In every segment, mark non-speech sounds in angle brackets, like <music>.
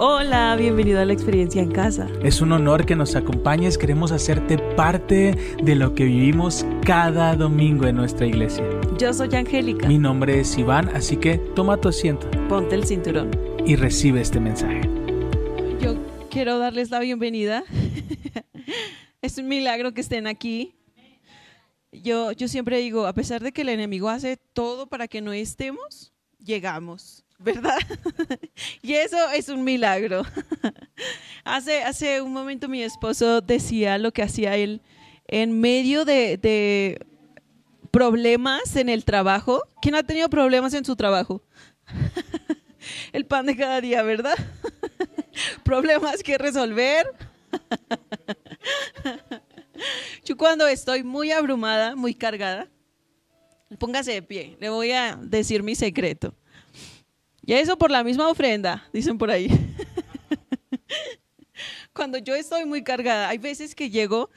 Hola, bienvenido a la experiencia en casa. Es un honor que nos acompañes, queremos hacerte parte de lo que vivimos cada domingo en nuestra iglesia. Yo soy Angélica. Mi nombre es Iván, así que toma tu asiento. Ponte el cinturón. Y recibe este mensaje. Yo quiero darles la bienvenida. <laughs> es un milagro que estén aquí. Yo, yo siempre digo, a pesar de que el enemigo hace todo para que no estemos, llegamos. ¿Verdad? <laughs> y eso es un milagro. <laughs> hace, hace un momento mi esposo decía lo que hacía él en medio de, problemas en el trabajo. ¿Quién ha tenido problemas en su trabajo? <laughs> el pan de cada día, ¿verdad? problemas que resolver. Yo cuando estoy muy abrumada, muy cargada, póngase de pie, le voy a decir mi secreto. Y eso por la misma ofrenda, dicen por ahí. <laughs> Cuando yo estoy muy cargada, hay veces que llego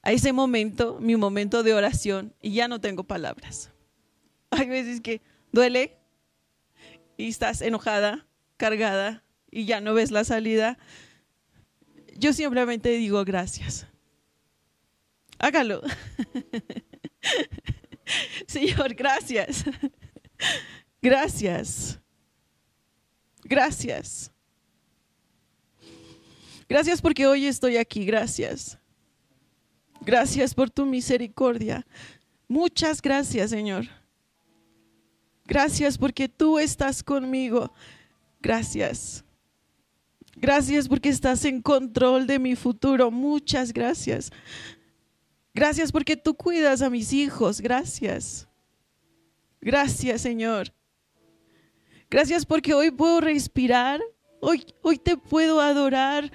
a ese momento, mi momento de oración, y ya no tengo palabras. Hay veces que duele y estás enojada, cargada, y ya no ves la salida. Yo simplemente digo gracias. Hágalo. <laughs> Señor, gracias. Gracias. Gracias. Gracias porque hoy estoy aquí. Gracias. Gracias por tu misericordia. Muchas gracias, Señor. Gracias porque tú estás conmigo. Gracias. Gracias porque estás en control de mi futuro. Muchas gracias. Gracias porque tú cuidas a mis hijos. Gracias. Gracias, Señor. Gracias porque hoy puedo respirar, hoy, hoy te puedo adorar,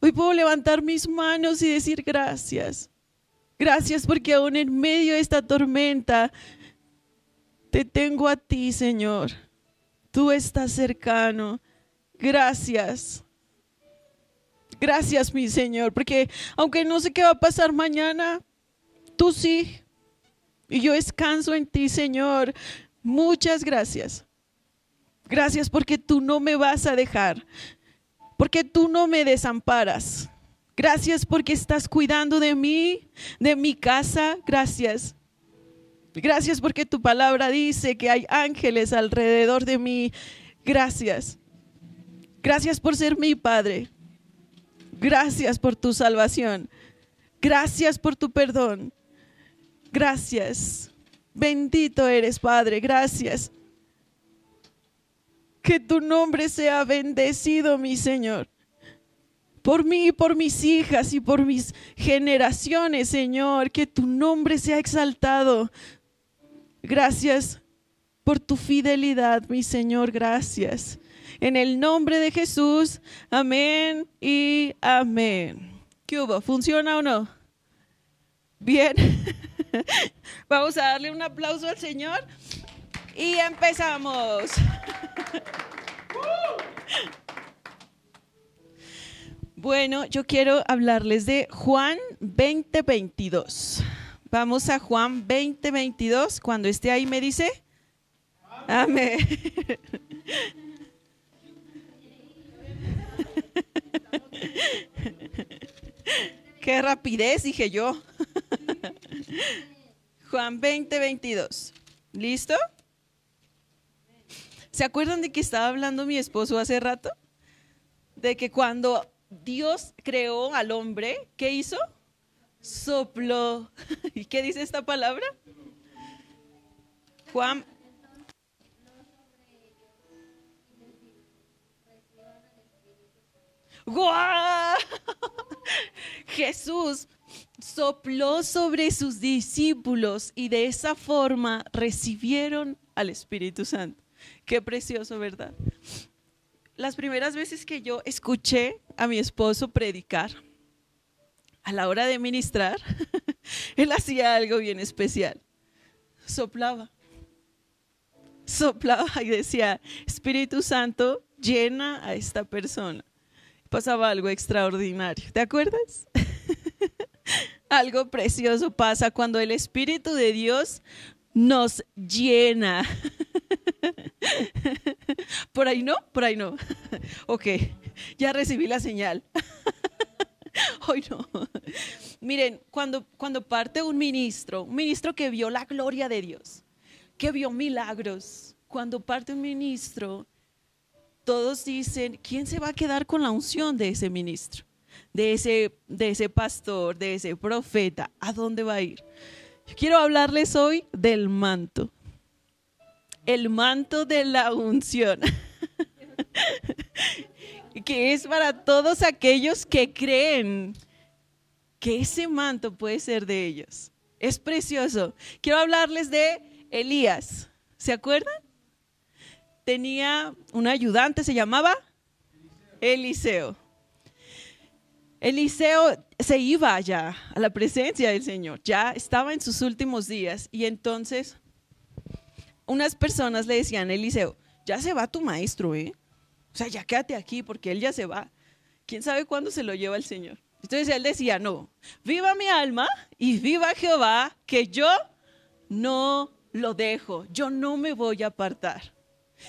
hoy puedo levantar mis manos y decir gracias. Gracias porque aún en medio de esta tormenta te tengo a ti, Señor. Tú estás cercano. Gracias. Gracias, mi Señor, porque aunque no sé qué va a pasar mañana, tú sí. Y yo descanso en ti, Señor. Muchas gracias. Gracias porque tú no me vas a dejar, porque tú no me desamparas. Gracias porque estás cuidando de mí, de mi casa. Gracias. Gracias porque tu palabra dice que hay ángeles alrededor de mí. Gracias. Gracias por ser mi Padre. Gracias por tu salvación. Gracias por tu perdón. Gracias. Bendito eres, Padre. Gracias. Que tu nombre sea bendecido, mi Señor. Por mí y por mis hijas y por mis generaciones, Señor. Que tu nombre sea exaltado. Gracias por tu fidelidad, mi Señor. Gracias. En el nombre de Jesús. Amén y amén. ¿Qué hubo? ¿Funciona o no? Bien. <laughs> Vamos a darle un aplauso al Señor. Y empezamos. Bueno, yo quiero hablarles de Juan 2022. Vamos a Juan 2022. Cuando esté ahí me dice. Amén. <laughs> Qué rapidez, dije yo. <laughs> Juan 2022. ¿Listo? ¿Se acuerdan de que estaba hablando mi esposo hace rato? De que cuando Dios creó al hombre, ¿qué hizo? Sopló. <laughs> ¿Y qué dice esta palabra? Juan. ¡Guau! <laughs> Jesús sopló sobre sus discípulos y de esa forma recibieron al Espíritu Santo. Qué precioso, ¿verdad? Las primeras veces que yo escuché a mi esposo predicar, a la hora de ministrar, <laughs> él hacía algo bien especial. Soplaba. Soplaba y decía, Espíritu Santo, llena a esta persona. Pasaba algo extraordinario. ¿Te acuerdas? <laughs> algo precioso pasa cuando el Espíritu de Dios nos llena. <laughs> <laughs> Por ahí no, por ahí no. <laughs> Ok, ya recibí la señal. <laughs> Hoy no. Miren, cuando, cuando parte un ministro, un ministro que vio la gloria de Dios, que vio milagros, cuando parte un ministro, todos dicen, ¿quién se va a quedar con la unción de ese ministro? De ese, de ese pastor, de ese profeta, ¿a dónde va a ir? Yo quiero hablarles hoy del manto. El manto de la unción. <laughs> que es para todos aquellos que creen que ese manto puede ser de ellos. Es precioso. Quiero hablarles de Elías. ¿Se acuerdan? Tenía un ayudante, se llamaba Eliseo. Eliseo se iba allá a la presencia del Señor, ya estaba en sus últimos días y entonces unas personas le decían a Eliseo, ya se va tu maestro, ¿eh? O sea, ya quédate aquí porque él ya se va. ¿Quién sabe cuándo se lo lleva el Señor? Entonces él decía, no, viva mi alma y viva Jehová, que yo no lo dejo, yo no me voy a apartar.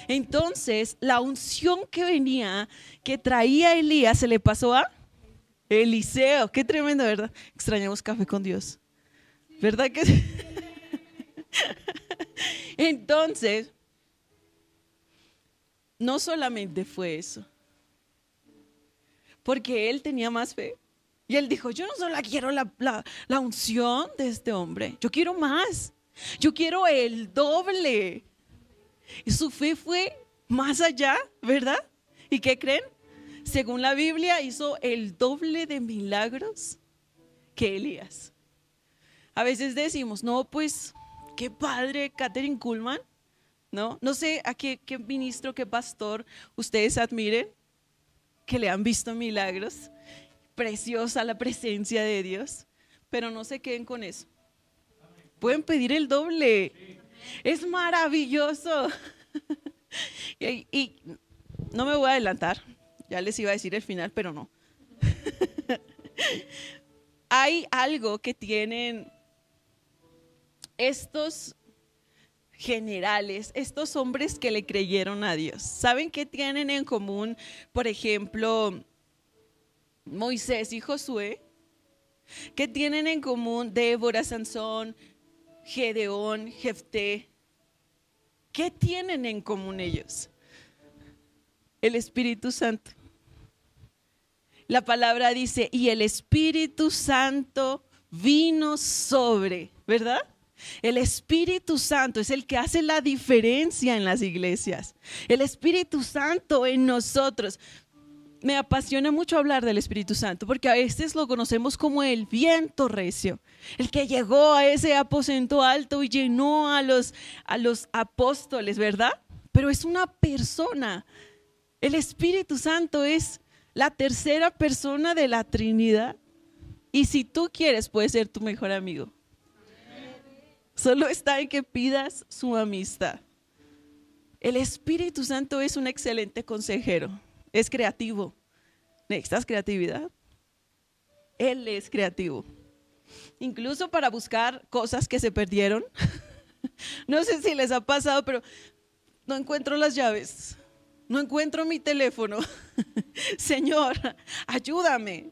Entonces, la unción que venía, que traía Elías, se le pasó a Eliseo. Qué tremendo, ¿verdad? Extrañamos café con Dios. ¿Verdad que? <laughs> Entonces, no solamente fue eso, porque él tenía más fe. Y él dijo, yo no solo quiero la, la, unción de este hombre, yo quiero más, yo quiero el doble. Y su fe fue más allá, ¿verdad? ¿Y qué creen? Según la Biblia hizo el doble de milagros que Elías. A veces decimos, no, pues, qué padre Catherine Kuhlman, ¿no? No sé a qué, ministro, qué pastor ustedes admiren, que le han visto milagros. Preciosa la presencia de Dios, pero no se queden con eso. Pueden pedir el doble. Es maravilloso. <laughs> y, y, no me voy a adelantar, ya les iba a decir el final, pero no. <laughs> Hay algo que tienen estos generales, estos hombres que le creyeron a Dios, ¿saben qué tienen en común? Por ejemplo, Moisés y Josué. ¿Qué tienen en común Débora, Sansón, Gedeón, Jefté? ¿Qué tienen en común ellos? El Espíritu Santo. La palabra dice, y el Espíritu Santo vino sobre, ¿verdad? El Espíritu Santo es el que hace la diferencia en las iglesias. El Espíritu Santo en nosotros. Me apasiona mucho hablar del Espíritu Santo porque a veces lo conocemos como el viento recio, el que llegó a ese aposento alto y llenó a los, a los apóstoles, ¿verdad? Pero es una persona. El Espíritu Santo es la tercera persona de la Trinidad. Y si tú quieres, puede ser tu mejor amigo. Solo está en que pidas su amistad. El Espíritu Santo es un excelente consejero. Es creativo. ¿Necesitas creatividad? Él es creativo. Incluso para buscar cosas que se perdieron. <laughs> no sé si les ha pasado, pero no encuentro las llaves. No encuentro mi teléfono. <laughs> Señor, ayúdame.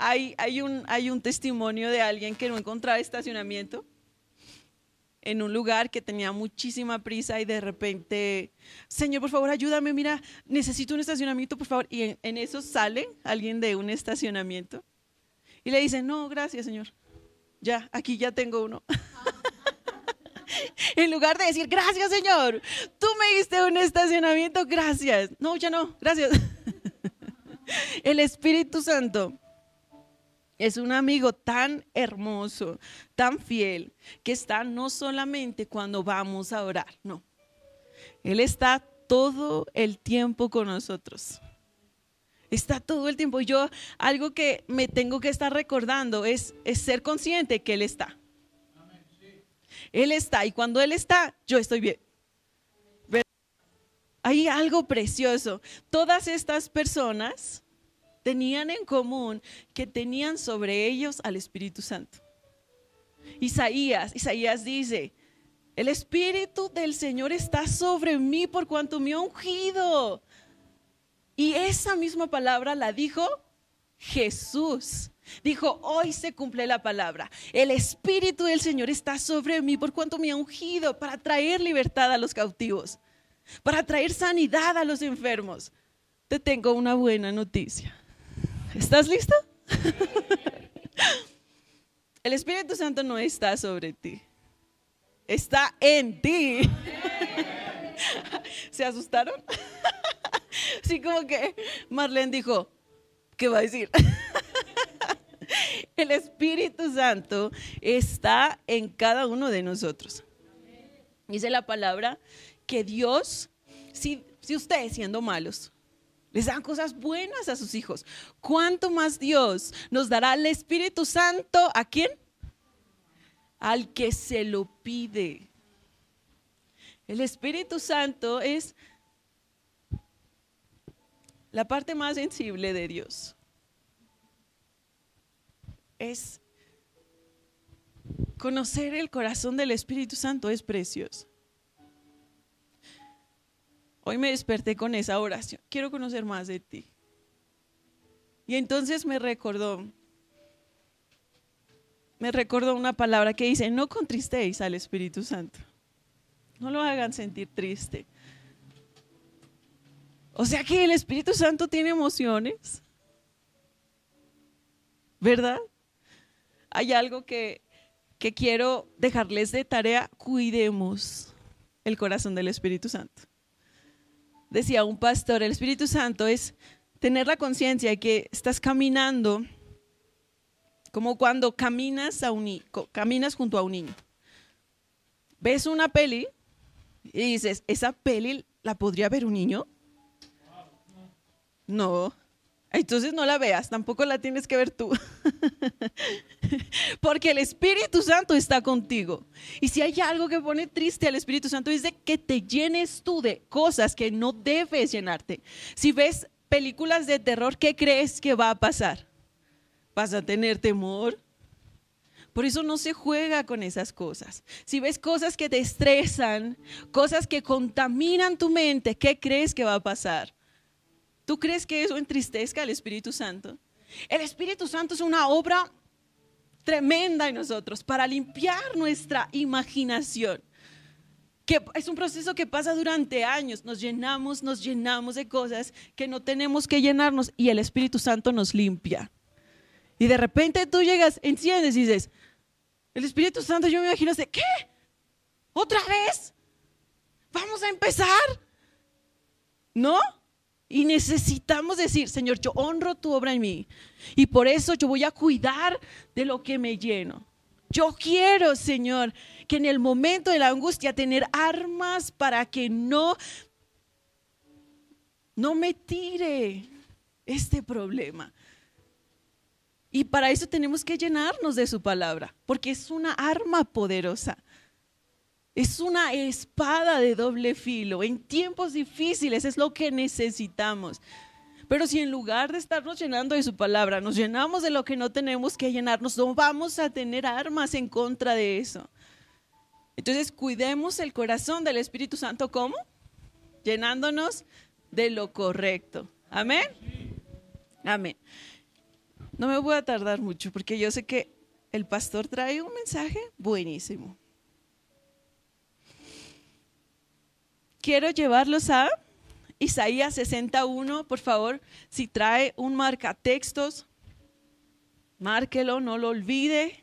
Hay, un, testimonio de alguien que no encontraba estacionamiento en un lugar que tenía muchísima prisa y de repente, Señor, por favor, ayúdame, mira, necesito un estacionamiento, por favor. Y en, eso sale alguien de un estacionamiento y le dice, no, gracias, Señor. Ya, aquí ya tengo uno. <laughs> en lugar de decir, gracias, Señor, tú me diste un estacionamiento, gracias. No, ya no, gracias. <laughs> El Espíritu Santo es un amigo tan hermoso, tan fiel, que está no solamente cuando vamos a orar, no. Él está todo el tiempo con nosotros. Está todo el tiempo. Yo algo que me tengo que estar recordando es, ser consciente que Él está. Él está y cuando Él está, yo estoy bien. Hay algo precioso. Todas estas personas tenían en común que tenían sobre ellos al Espíritu Santo. Isaías, Isaías dice, el Espíritu del Señor está sobre mí por cuanto me ha ungido Y esa misma palabra la dijo Jesús. Dijo, hoy se cumple la palabra. El Espíritu del Señor está sobre mí por cuanto me ha ungido para traer libertad a los cautivos, para traer sanidad a los enfermos. Te tengo una buena noticia. ¿Estás listo? El Espíritu Santo no está sobre ti, está en ti. ¿Se asustaron? Así como que Marlene dijo, ¿qué va a decir? El Espíritu Santo está en cada uno de nosotros. Dice la palabra que Dios, si, si ustedes siendo malos, les dan cosas buenas a sus hijos, ¿cuánto más Dios nos dará el Espíritu Santo a quién? Al que se lo pide. El Espíritu Santo es la parte más sensible de Dios. Es conocer el corazón del Espíritu Santo es precioso. Hoy me desperté con esa oración. Quiero conocer más de ti. Y entonces me recordó, me recordó una palabra que dice, no contristéis al Espíritu Santo. No lo hagan sentir triste. O sea que el Espíritu Santo tiene emociones. ¿Verdad? Hay algo que, que quiero dejarles de tarea. Cuidemos el corazón del Espíritu Santo. Decía un pastor, el Espíritu Santo es tener la conciencia de que estás caminando como cuando caminas, a un, caminas junto a un niño. Ves una peli y dices, ¿esa peli la podría ver un niño? No. Entonces no la veas, tampoco la tienes que ver tú. <laughs> Porque el Espíritu Santo está contigo. Y si hay algo que pone triste al Espíritu Santo es de que te llenes tú de cosas que no debes llenarte. Si ves películas de terror, ¿qué crees que va a pasar? ¿Vas a tener temor? Por eso no se juega con esas cosas. Si ves cosas que te estresan, cosas que contaminan tu mente, ¿qué crees que va a pasar? ¿Tú crees que eso entristezca al Espíritu Santo? El Espíritu Santo es una obra tremenda en nosotros para limpiar nuestra imaginación. Que es un proceso que pasa durante años. Nos llenamos, nos llenamos de cosas que no tenemos que llenarnos y el Espíritu Santo nos limpia. Y de repente tú llegas, enciendes y dices, el Espíritu Santo, yo me imagino, ¿qué? ¿Otra vez? ¿Vamos a empezar? ¿No? Y necesitamos decir, Señor, yo honro tu obra en mí. Y por eso yo voy a cuidar de lo que me lleno. Yo quiero, Señor, que en el momento de la angustia tener armas para que no, no me tire este problema. Y para eso tenemos que llenarnos de su palabra, porque es una arma poderosa. Es una espada de doble filo. En tiempos difíciles es lo que necesitamos. Pero si en lugar de estarnos llenando de su palabra, nos llenamos de lo que no tenemos que llenarnos, no vamos a tener armas en contra de eso. Entonces, cuidemos el corazón del Espíritu Santo, ¿cómo? Llenándonos de lo correcto. Amén. Amén. No me voy a tardar mucho porque yo sé que el pastor trae un mensaje buenísimo. Quiero llevarlos a Isaías 61, por favor. Si trae un marcatextos, márquelo, no lo olvide.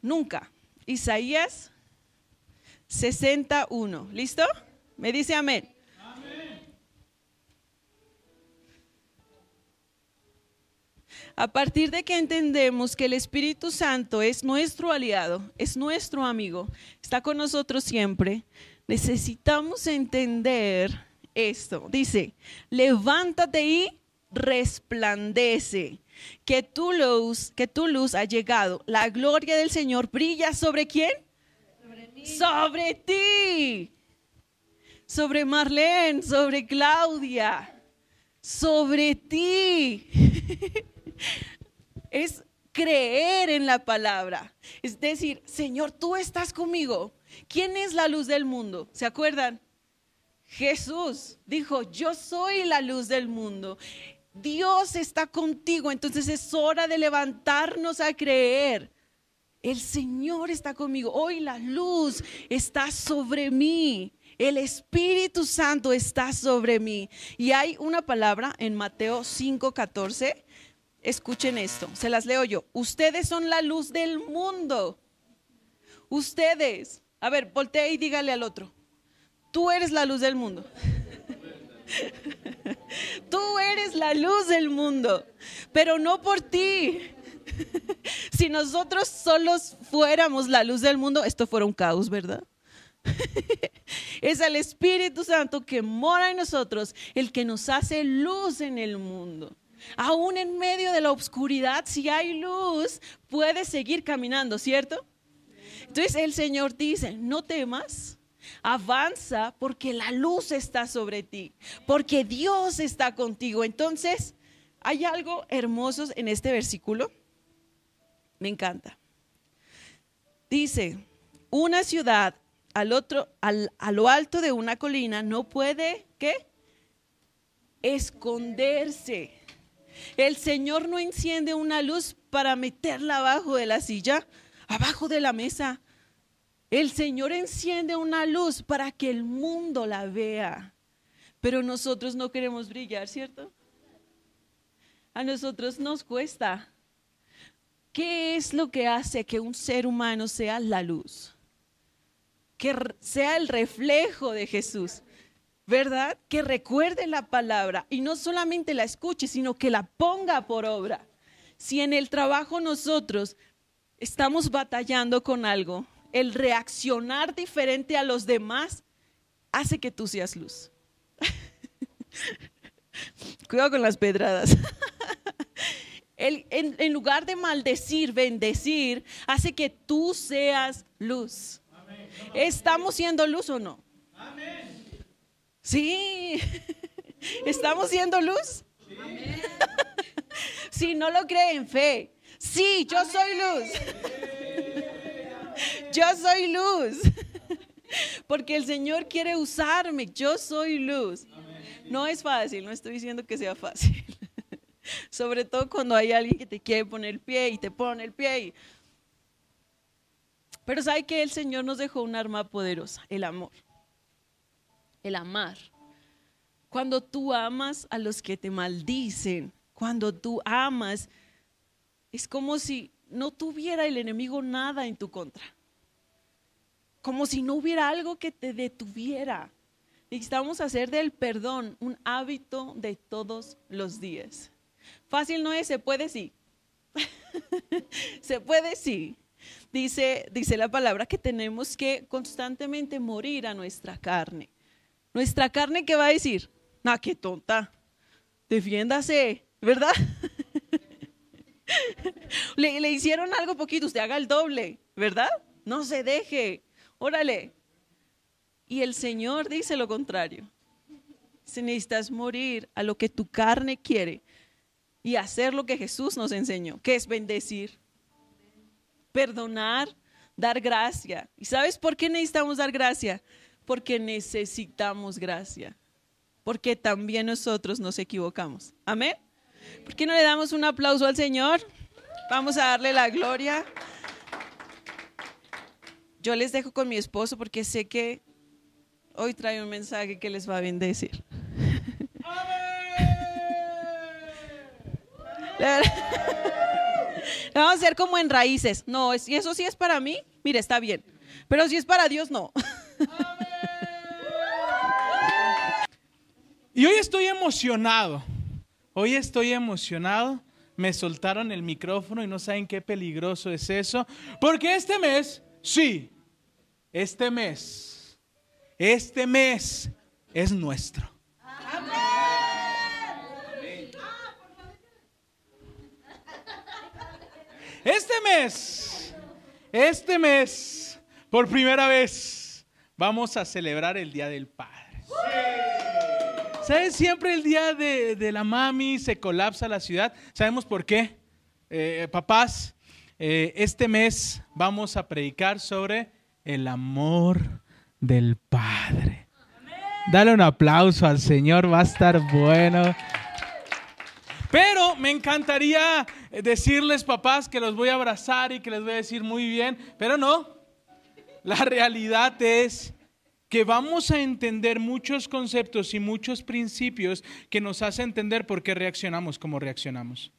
Nunca. Isaías 61. ¿Listo? Me dice amén. A partir de que entendemos que el Espíritu Santo es nuestro aliado, es nuestro amigo, está con nosotros siempre, necesitamos entender esto. Dice, levántate y resplandece, que tu luz, que tu luz ha llegado. La gloria del Señor brilla sobre quién? Sobre, sobre ti. Sobre Marlene, sobre Claudia, sobre ti. <laughs> es creer en la palabra. Es decir, Señor, tú estás conmigo. ¿Quién es la luz del mundo? ¿Se acuerdan? Jesús dijo, yo soy la luz del mundo. Dios está contigo, entonces es hora de levantarnos a creer. El Señor está conmigo. Hoy la luz está sobre mí. El Espíritu Santo está sobre mí. Y hay una palabra en Mateo 5:14. Escuchen esto, se las leo yo. Ustedes son la luz del mundo. Ustedes. A ver, voltee y dígale al otro. Tú eres la luz del mundo. <laughs> Tú eres la luz del mundo, pero no por ti. <laughs> Si nosotros solos fuéramos la luz del mundo, esto fuera un caos, ¿verdad? <laughs> Es el Espíritu Santo que mora en nosotros, el que nos hace luz en el mundo. Aún en medio de la oscuridad, si hay luz, puedes seguir caminando, ¿cierto? Entonces el Señor dice, no temas, avanza porque la luz está sobre ti, porque Dios está contigo. Entonces, hay algo hermoso en este versículo. Me encanta. Dice, una ciudad al otro, a lo alto de una colina no puede, ¿qué? Esconderse. El Señor no enciende una luz para meterla abajo de la silla, abajo de la mesa. El Señor enciende una luz para que el mundo la vea. Pero nosotros no queremos brillar, ¿cierto? A nosotros nos cuesta. ¿Qué es lo que hace que un ser humano sea la luz? Que sea el reflejo de Jesús. ¿Verdad? Que recuerde la palabra y no solamente la escuche, sino que la ponga por obra. Si en el trabajo nosotros estamos batallando con algo, el reaccionar diferente a los demás hace que tú seas luz. <laughs> Cuidado con las pedradas. <laughs> en, lugar de maldecir, bendecir, hace que tú seas luz. ¿Estamos siendo luz o no? Sí. <laughs> ¿Estamos siendo luz? si no lo creen, fe. Sí, yo soy luz. Yo soy luz. Porque el Señor quiere usarme. Yo soy luz. No es fácil, no estoy diciendo que sea fácil. Sobre todo cuando hay alguien que te quiere poner el pie y te pone el pie. Pero sabe que el Señor nos dejó un arma poderosa, el amor. El amar. Cuando tú amas a los que te maldicen, cuando tú amas, es como si no tuviera el enemigo nada en tu contra como si no hubiera algo que te detuviera. Necesitamos hacer del perdón un hábito de todos los días. Fácil no es, se puede sí. <laughs> se puede sí. Dice, dice la palabra que tenemos que constantemente morir a nuestra carne. Nuestra carne, ¿qué va a decir? Ah, qué tonta. Defiéndase, ¿verdad? <laughs> le, hicieron algo poquito, usted haga el doble, ¿verdad? No se deje. Órale. Y el Señor dice lo contrario. Si necesitas morir a lo que tu carne quiere y hacer lo que Jesús nos enseñó, que es bendecir, perdonar, dar gracia. ¿Y sabes por qué necesitamos dar gracia? Porque necesitamos gracia. Porque también nosotros nos equivocamos. Amén. ¿Por qué no le damos un aplauso al Señor? Vamos a darle la gloria. Yo les dejo con mi esposo porque sé que hoy trae un mensaje que les va a bendecir. <laughs> Vamos a hacer como en raíces. No, y eso sí es para mí, mire, está bien. Pero si es para Dios, no. <laughs> Y hoy estoy emocionado. Hoy estoy emocionado. Me soltaron el micrófono y no saben qué peligroso es eso. Porque este mes, sí, este mes, este mes es nuestro. Este mes, este mes, por primera vez, vamos a celebrar el Día del Padre. ¿Sabes? Siempre el día de, la mami se colapsa la ciudad. ¿Sabemos por qué? Eh, papás, eh, este mes vamos a predicar sobre el amor del Padre. Dale un aplauso al Señor, va a estar bueno. Pero me encantaría decirles, papás, que los voy a abrazar y que les voy a decir muy bien, pero no. La realidad es que vamos a entender muchos conceptos y muchos principios que nos hacen entender por qué reaccionamos como reaccionamos.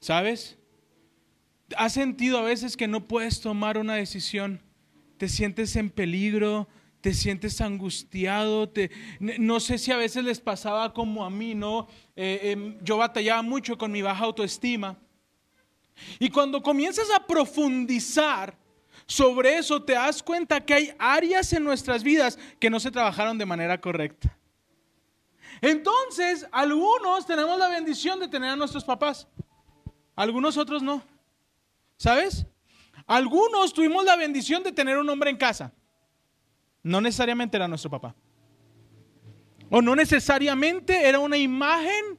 ¿Sabes? ¿Has sentido a veces que no puedes tomar una decisión? ¿Te sientes en peligro? ¿Te sientes angustiado? Te, no sé si a veces les pasaba como a mí, ¿no? Eh, em, yo batallaba mucho con mi baja autoestima. Y cuando comienzas a profundizar sobre eso, te das cuenta que hay áreas en nuestras vidas que no se trabajaron de manera correcta. Entonces, algunos tenemos la bendición de tener a nuestros papás, algunos otros no. ¿Sabes? Algunos tuvimos la bendición de tener un hombre en casa. No necesariamente era nuestro papá. O no necesariamente era una imagen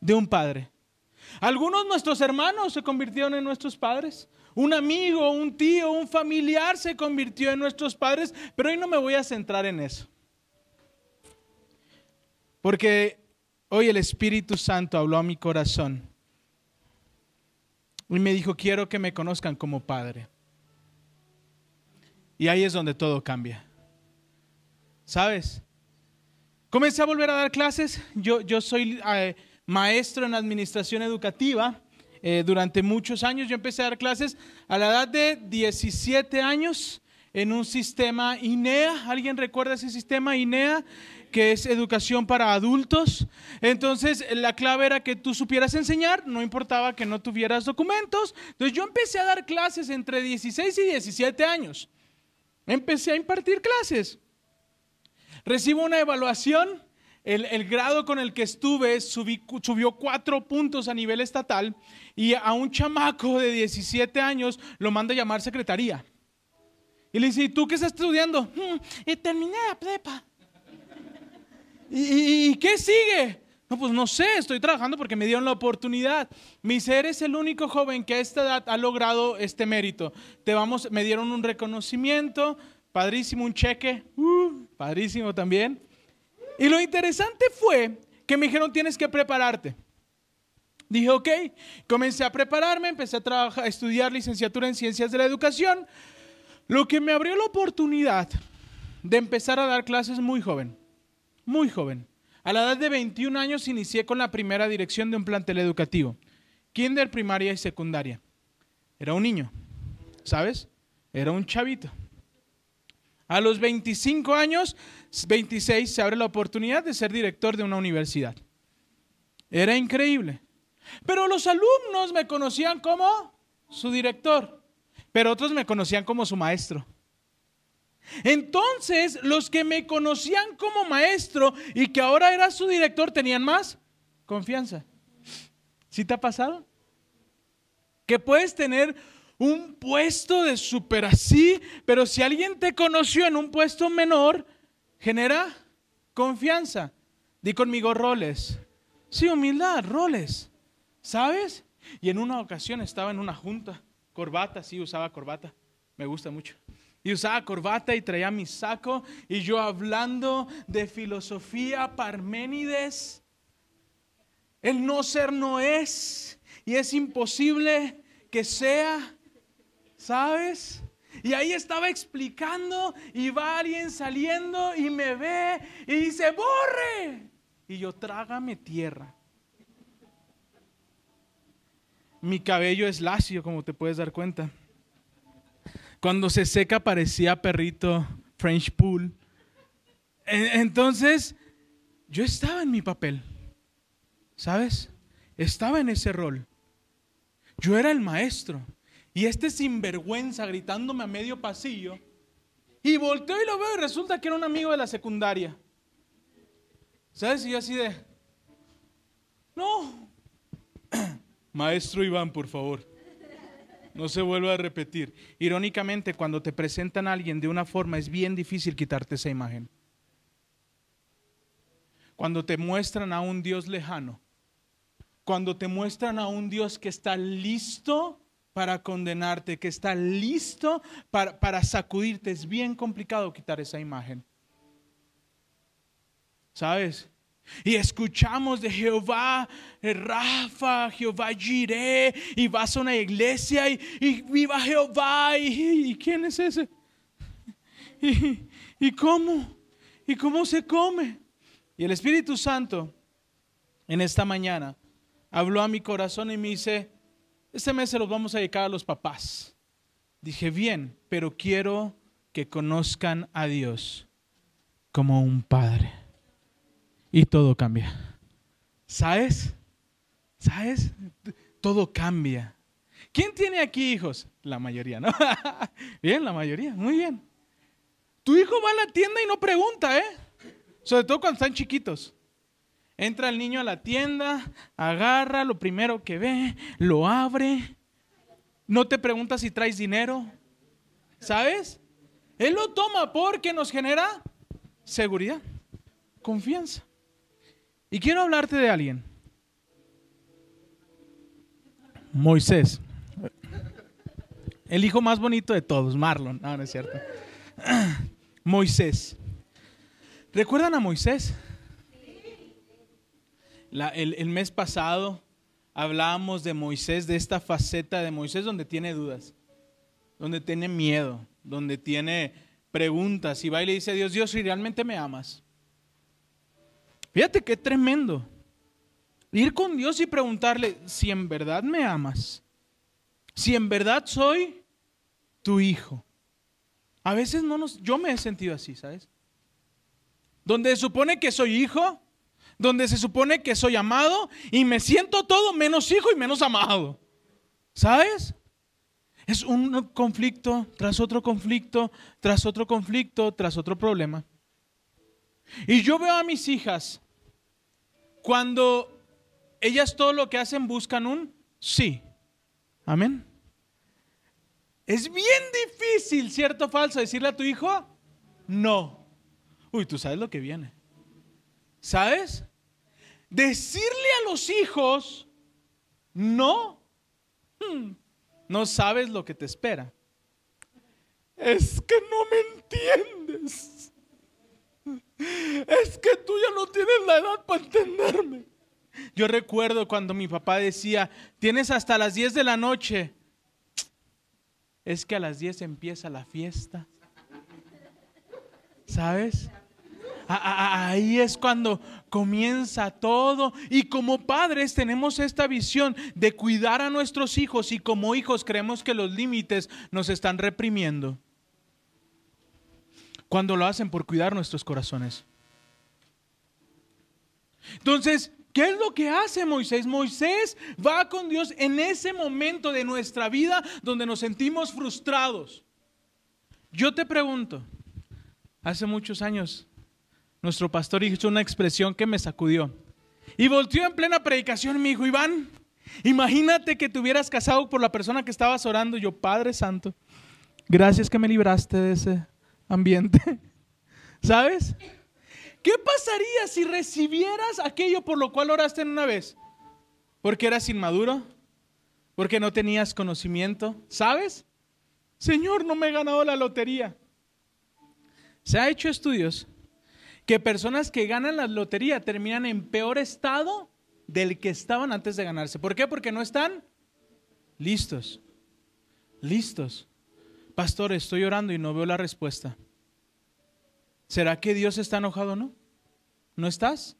de un padre. Algunos nuestros hermanos se convirtieron en nuestros padres. Un amigo, un tío, un familiar se convirtió en nuestros padres, pero hoy no me voy a centrar en eso. Porque hoy el Espíritu Santo habló a mi corazón y me dijo, quiero que me conozcan como padre. Y ahí es donde todo cambia. ¿Sabes? Comencé a volver a dar clases. Yo, yo soy eh, maestro en administración educativa. Eh, durante muchos años yo empecé a dar clases a la edad de 17 años en un sistema INEA. ¿Alguien recuerda ese sistema INEA? que es educación para adultos. Entonces, la clave era que tú supieras enseñar, no importaba que no tuvieras documentos. Entonces, yo empecé a dar clases entre 16 y 17 años. Empecé a impartir clases. Recibo una evaluación. El, grado con el que estuve subió cuatro puntos a nivel estatal y a un chamaco de 17 años lo manda a llamar secretaría. Y le dice, ¿y tú qué estás estudiando? Y terminé la prepa. <laughs> ¿Y, qué sigue? No, pues no sé, estoy trabajando porque me dieron la oportunidad. Mi ser es el único joven que a esta edad ha logrado este mérito. Te vamos, me dieron un reconocimiento, padrísimo, un cheque, uh, padrísimo también. Y lo interesante fue que me dijeron tienes que prepararte. Dije, ok, comencé a prepararme, empecé a, trabajar, a estudiar licenciatura en ciencias de la educación, lo que me abrió la oportunidad de empezar a dar clases muy joven muy joven. A la edad de 21 años inicié con la primera dirección de un plantel educativo, kinder, primaria y secundaria. Era un niño, ¿sabes? Era un chavito. A los 25 años, 26, se abre la oportunidad de ser director de una universidad. Era increíble. Pero los alumnos me conocían como su director, pero otros me conocían como su maestro. Entonces, los que me conocían como maestro y que ahora era su director tenían más confianza. ¿Sí te ha pasado? Que puedes tener un puesto de super así, pero si alguien te conoció en un puesto menor, genera confianza. Di conmigo roles. Sí, humildad, roles. ¿Sabes? Y en una ocasión estaba en una junta, corbata, sí, usaba corbata. Me gusta mucho y usaba corbata y traía mi saco y yo hablando de filosofía Parménides. El no ser no es y es imposible que sea, ¿sabes? Y ahí estaba explicando y va alguien saliendo y me ve y dice, borre. Y yo, trágame tierra. Mi cabello es lacio, como te puedes dar cuenta. Cuando se seca parecía perrito French Pool. Entonces, yo estaba en mi papel, ¿sabes? Estaba en ese rol. Yo era el maestro. Y este sinvergüenza gritándome a medio pasillo. Y volteo y lo veo y resulta que era un amigo de la secundaria. ¿Sabes? Y yo así de... No. <clears throat> Maestro Iván, por favor. No se vuelve a repetir. Irónicamente, cuando te presentan a alguien de una forma, es bien difícil quitarte esa imagen. Cuando te muestran a un Dios lejano, cuando te muestran a un Dios que está listo para condenarte, que está listo para, para sacudirte, es bien complicado quitar esa imagen. ¿sabes? Y escuchamos de Jehová, eh, Rafa, Jehová Jireh, y vas a una iglesia y, viva Jehová, y, ¿quién es ese? <laughs> ¿Y, ¿Y cómo? ¿Y cómo se come? Y el Espíritu Santo en esta mañana habló a mi corazón y me dice, este mes se los vamos a dedicar a los papás. Dije, bien, pero quiero que conozcan a Dios como un padre. Y todo cambia. ¿Sabes? ¿Sabes? Todo cambia. ¿Quién tiene aquí hijos? La mayoría, ¿no? <laughs> bien, la mayoría, muy bien. Tu hijo va a la tienda y no pregunta, ¿eh? Sobre todo cuando están chiquitos. Entra el niño a la tienda, agarra lo primero que ve, lo abre. No te pregunta si traes dinero. ¿Sabes? Él lo toma porque nos genera seguridad, confianza. Y quiero hablarte de alguien. Moisés. El hijo más bonito de todos, Marlon. No, no es cierto. <clears throat> Moisés. ¿Recuerdan a Moisés? El, mes pasado hablábamos de Moisés, de esta faceta de Moisés donde tiene dudas, donde tiene miedo, donde tiene preguntas y va y le dice Dios, Dios, si realmente me amas. Fíjate qué tremendo. Ir con Dios y preguntarle, si en verdad me amas, si en verdad soy tu hijo. A veces no nos, yo me he sentido así, ¿sabes? Donde supone que soy hijo, donde se supone que soy amado y me siento todo menos hijo y menos amado. ¿Sabes? Es un conflicto tras otro conflicto, tras otro conflicto, tras otro problema. Y yo veo a mis hijas cuando ellas todo lo que hacen buscan un sí. Amén. Es bien difícil, ¿cierto o falso, decirle a tu hijo no. Uy, tú sabes lo que viene. ¿Sabes? Decirle a los hijos no. Hmm, no sabes lo que te espera. Es que no me entiendes. Es que tú ya no tienes la edad para entenderme. Yo recuerdo cuando mi papá decía, tienes hasta las 10 de la noche. Es que a las 10 empieza la fiesta. ¿Sabes? Ahí es cuando comienza todo. Y como padres tenemos esta visión de cuidar a nuestros hijos y como hijos creemos que los límites nos están reprimiendo. Cuando lo hacen por cuidar nuestros corazones. Entonces, ¿Qué es lo que hace Moisés? Moisés va con Dios en ese momento de nuestra vida donde nos sentimos frustrados. Yo te pregunto, hace muchos años nuestro pastor hizo una expresión que me sacudió. Y volteó en plena predicación y me dijo, Iván, imagínate que te hubieras casado por la persona que estabas orando. yo, Padre Santo, gracias que me libraste de ese ambiente. <laughs> ¿Sabes? ¿Qué pasaría si recibieras aquello por lo cual oraste en una vez? Porque eras inmaduro, porque no tenías conocimiento, ¿sabes? Señor, no me he ganado la lotería. Se ha hecho estudios que personas que ganan la lotería terminan en peor estado del que estaban antes de ganarse. ¿Por qué? Porque no están listos. Listos. Pastor, estoy orando y no veo la respuesta. ¿Será que Dios está enojado o no? ¿No estás?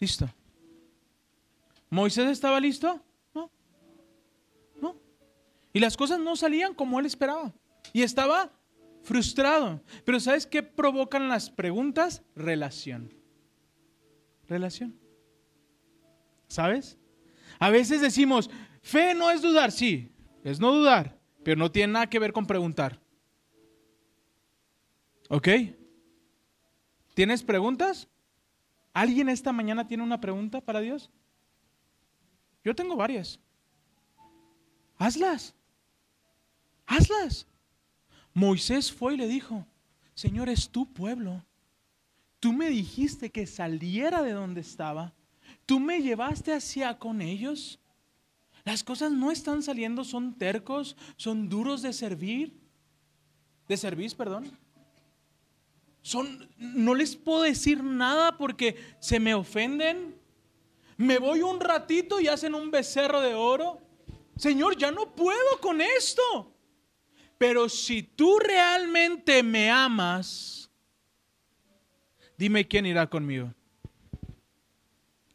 Listo. ¿Moisés estaba listo? No. No. Y las cosas no salían como él esperaba. Y estaba frustrado. Pero ¿sabes qué provocan las preguntas? Relación. Relación. ¿Sabes? A veces decimos, fe no es dudar, sí, es no dudar, pero no tiene nada que ver con preguntar. ¿Ok? ¿Tienes preguntas? ¿Alguien esta mañana tiene una pregunta para Dios? Yo tengo varias. Hazlas. Hazlas. Moisés fue y le dijo, Señor, es tu pueblo. Tú me dijiste que saliera de donde estaba. Tú me llevaste hacia con ellos. Las cosas no están saliendo, son tercos, son duros de servir. De servir, perdón. son, no les puedo decir nada porque se me ofenden. Me voy un ratito y hacen un becerro de oro. Señor, ya no puedo con esto. Pero si tú realmente me amas, dime quién irá conmigo.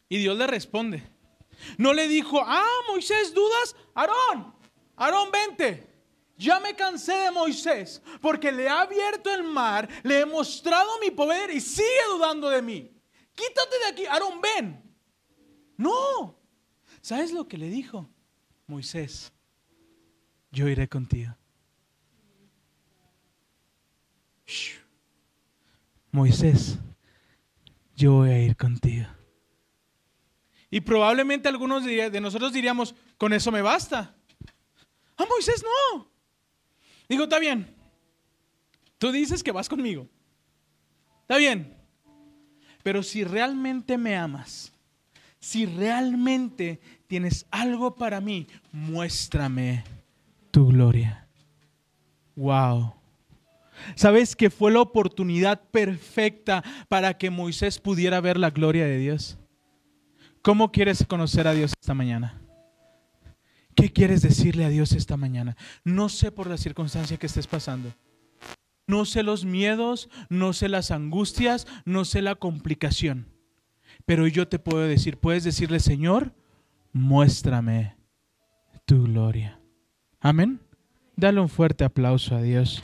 Y Dios le responde. No le dijo, ah, Moisés, ¿dudas? Aarón, Aarón, vente. Ya me cansé de Moisés porque le ha abierto el mar, le he mostrado mi poder y sigue dudando de mí. Quítate de aquí, Aarón, ven. No. ¿Sabes lo que le dijo? Moisés, yo iré contigo. Moisés, yo voy a ir contigo. Y probablemente algunos de nosotros diríamos, con eso me basta. A Moisés no. Digo, está bien. Tú dices que vas conmigo. Está bien. Pero si realmente me amas, si realmente tienes algo para mí, muéstrame tu gloria. Wow. ¿Sabes que fue la oportunidad perfecta para que Moisés pudiera ver la gloria de Dios? ¿Cómo quieres conocer a Dios esta mañana? ¿Qué quieres decirle a Dios esta mañana? No sé por la circunstancia que estés pasando. No sé los miedos, no sé las angustias, no sé la complicación. Pero yo te puedo decir, puedes decirle, Señor, muéstrame tu gloria. Amén. Dale un fuerte aplauso a Dios.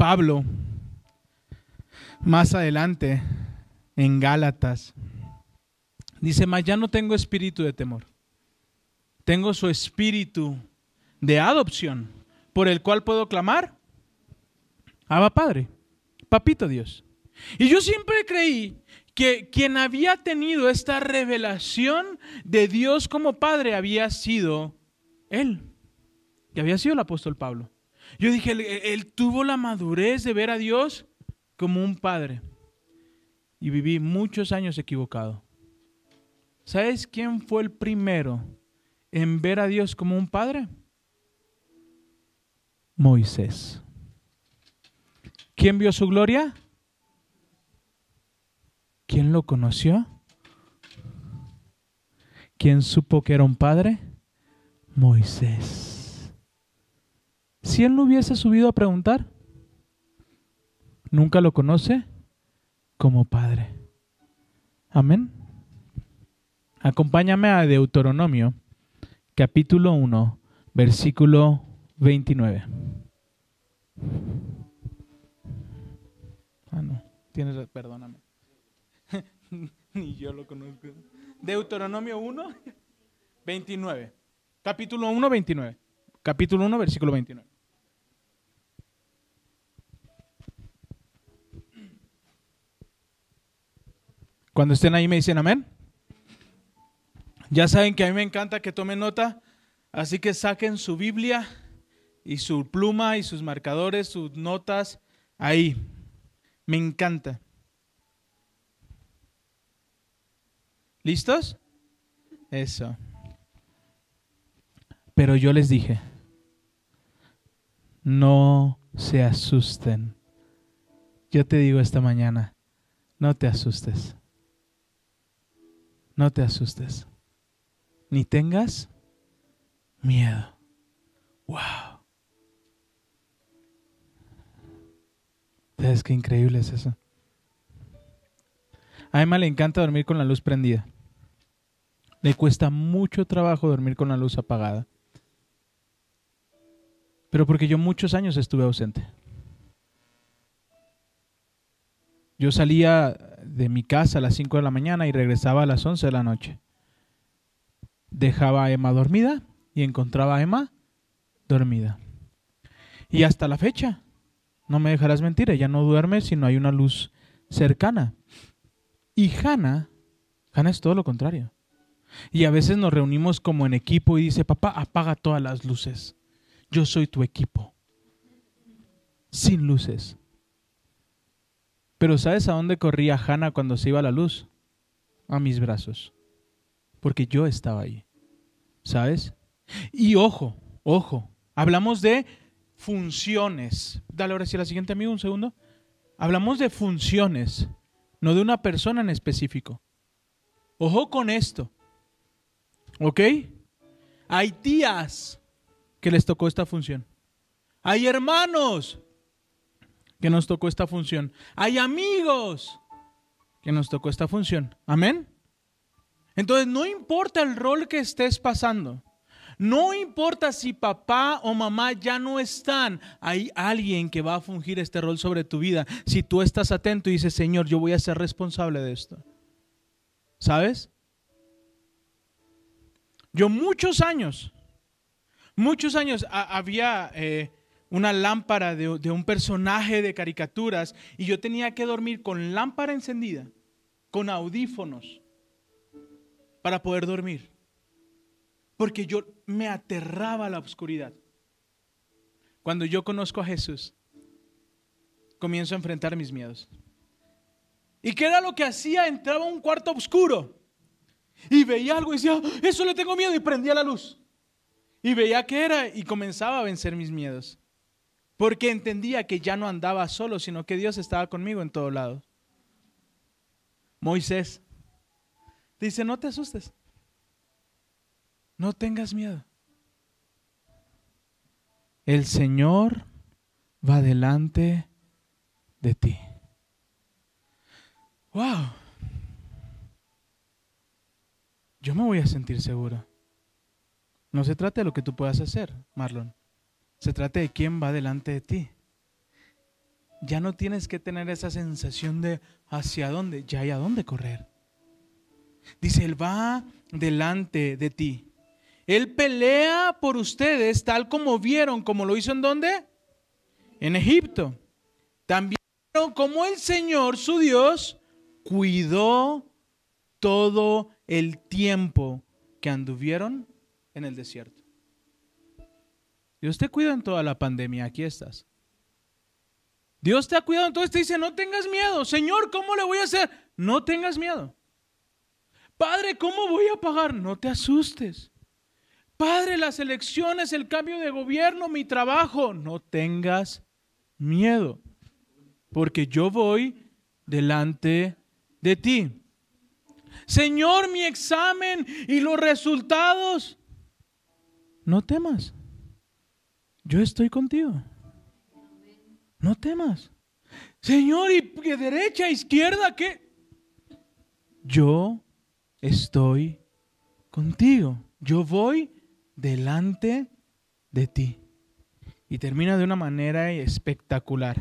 Pablo, más adelante, en Gálatas, dice, mas ya no tengo espíritu de temor, tengo su espíritu de adopción, por el cual puedo clamar, Abba Padre, Papito Dios. Y yo siempre creí que quien había tenido esta revelación de Dios como Padre había sido Él, que había sido el apóstol Pablo. Yo dije, él, tuvo la madurez de ver a Dios como un padre. Y viví muchos años equivocado. ¿Sabes quién fue el primero en ver a Dios como un padre? Moisés. ¿Quién vio su gloria? ¿Quién lo conoció? ¿Quién supo que era un padre? Moisés si él no hubiese subido a preguntar? Nunca lo conoce como Padre. Amén. Acompáñame a Deuteronomio, capítulo 1, versículo 29. Ah, no, tienes, perdóname. <laughs> Ni yo lo conozco. Deuteronomio 1, 29. Capítulo 1, 29. Capítulo 1, versículo 29. Cuando estén ahí me dicen amén. Ya saben que a mí me encanta que tomen nota, así que saquen su Biblia y su pluma y sus marcadores, sus notas ahí. Me encanta. ¿Listos? Eso. Pero yo les dije, no se asusten. Yo te digo esta mañana, no te asustes. No te asustes. Ni tengas miedo. Wow. ¿Sabes qué increíble es eso? A Emma le encanta dormir con la luz prendida. Le cuesta mucho trabajo dormir con la luz apagada. Pero porque yo muchos años estuve ausente. Yo salía de mi casa a las 5 de la mañana y regresaba a las 11 de la noche. Dejaba a Emma dormida y encontraba a Emma dormida. Y hasta la fecha, no me dejarás mentir, ella no duerme si no hay una luz cercana. Y Hannah, Hannah es todo lo contrario. Y a veces nos reunimos como en equipo y dice, papá, apaga todas las luces. Yo soy tu equipo. Sin luces. Pero ¿sabes a dónde corría Hannah cuando se iba la luz? A mis brazos. Porque yo estaba ahí. ¿Sabes? Y ojo, Ojo, hablamos de funciones. Dale ahora sí la siguiente amigo, un segundo. Hablamos de funciones, no de una persona en específico. Ojo con esto. ¿Ok? Hay tías que les tocó esta función. Hay hermanos que nos tocó esta función. Hay amigos que nos tocó esta función. Amén. Entonces, no importa el rol que estés pasando. No importa si papá o mamá ya no están, hay alguien que va a fungir este rol sobre tu vida. Si tú estás atento y dices, Señor, yo voy a ser responsable de esto. ¿Sabes? Yo muchos años, muchos años había eh, una lámpara de, de un personaje de caricaturas y yo tenía que dormir con lámpara encendida, con audífonos, para poder dormir porque yo me aterraba a la oscuridad. Cuando yo conozco a Jesús, comienzo a enfrentar mis miedos. ¿Y qué era lo que hacía? Entraba a un cuarto oscuro y veía algo y decía, eso le tengo miedo y prendía la luz. Y veía qué era y comenzaba a vencer mis miedos. Porque entendía que ya no andaba solo, sino que Dios estaba conmigo en todo lado. Moisés dice, no te asustes. No tengas miedo. El Señor va delante de ti. Wow. Yo me voy a sentir seguro. No se trata de lo que tú puedas hacer, Marlon. Se trata de quién va delante de ti. Ya no tienes que tener esa sensación de hacia dónde, ya hay a dónde correr. Dice, Él va delante de ti. Él pelea por ustedes tal como vieron, como lo hizo en dónde? En Egipto. También vieron como el Señor, su Dios, cuidó todo el tiempo que anduvieron en el desierto. Dios te cuida en toda la pandemia, aquí estás. Dios te ha cuidado, entonces te dice, no tengas miedo. Señor, ¿cómo le voy a hacer? No tengas miedo. Padre, ¿cómo voy a pagar? No te asustes. Padre, las elecciones, el cambio de gobierno, mi trabajo, no tengas miedo, porque yo voy delante de ti. Señor, mi examen y los resultados, no temas, yo estoy contigo. No temas. Señor, ¿y de derecha, izquierda qué? Yo estoy contigo. Yo voy delante de ti. Y termina de una manera espectacular.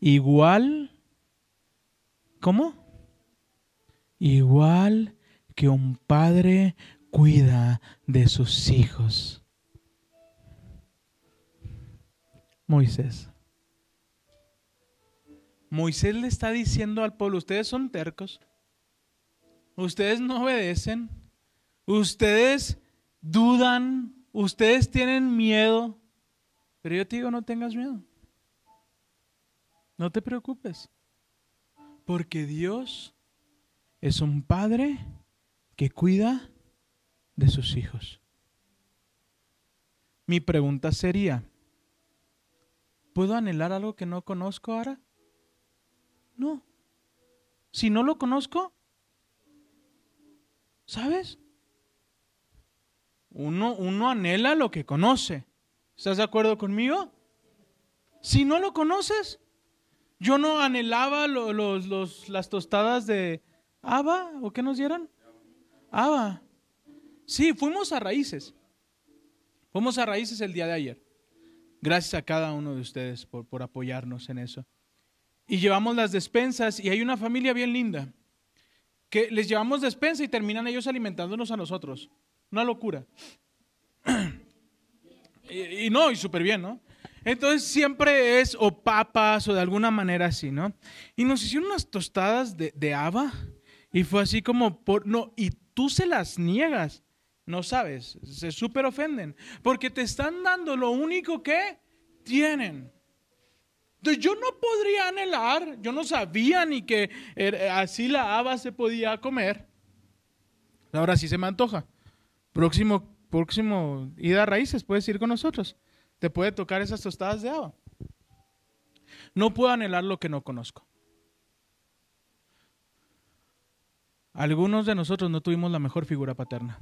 Igual, ¿cómo? Igual que un padre cuida de sus hijos. Moisés. Moisés le está diciendo al pueblo, ustedes son tercos, ustedes no obedecen, Ustedes dudan, ustedes tienen miedo, pero yo te digo, no tengas miedo. No te preocupes, porque Dios es un padre que cuida de sus hijos. Mi pregunta sería, ¿puedo anhelar algo que no conozco ahora? No. Si no lo conozco, ¿sabes? Uno, uno anhela lo que conoce. ¿Estás de acuerdo conmigo? Si no lo conoces, yo no anhelaba los, las tostadas de Ava, ¿o qué nos dieron? Ava. Sí, fuimos a raíces. Fuimos a raíces el día de ayer. Gracias a cada uno de ustedes por, por apoyarnos en eso. Y llevamos las despensas y hay una familia bien linda que les llevamos despensa y terminan ellos alimentándonos a nosotros. Una locura. <clears throat> y, no, y súper bien, ¿no? Entonces siempre es o papas o de alguna manera así, ¿no? Y nos hicieron unas tostadas de, de haba y fue así como, por, no, y tú se las niegas, no sabes, se súper ofenden, porque te están dando lo único que tienen. Entonces yo no podría anhelar, yo no sabía ni que así la haba se podía comer. Ahora sí se me antoja. Próximo próximo ida a raíces, puedes ir con nosotros. Te puede tocar esas tostadas de agua. No puedo anhelar lo que no conozco. Algunos de nosotros no tuvimos la mejor figura paterna.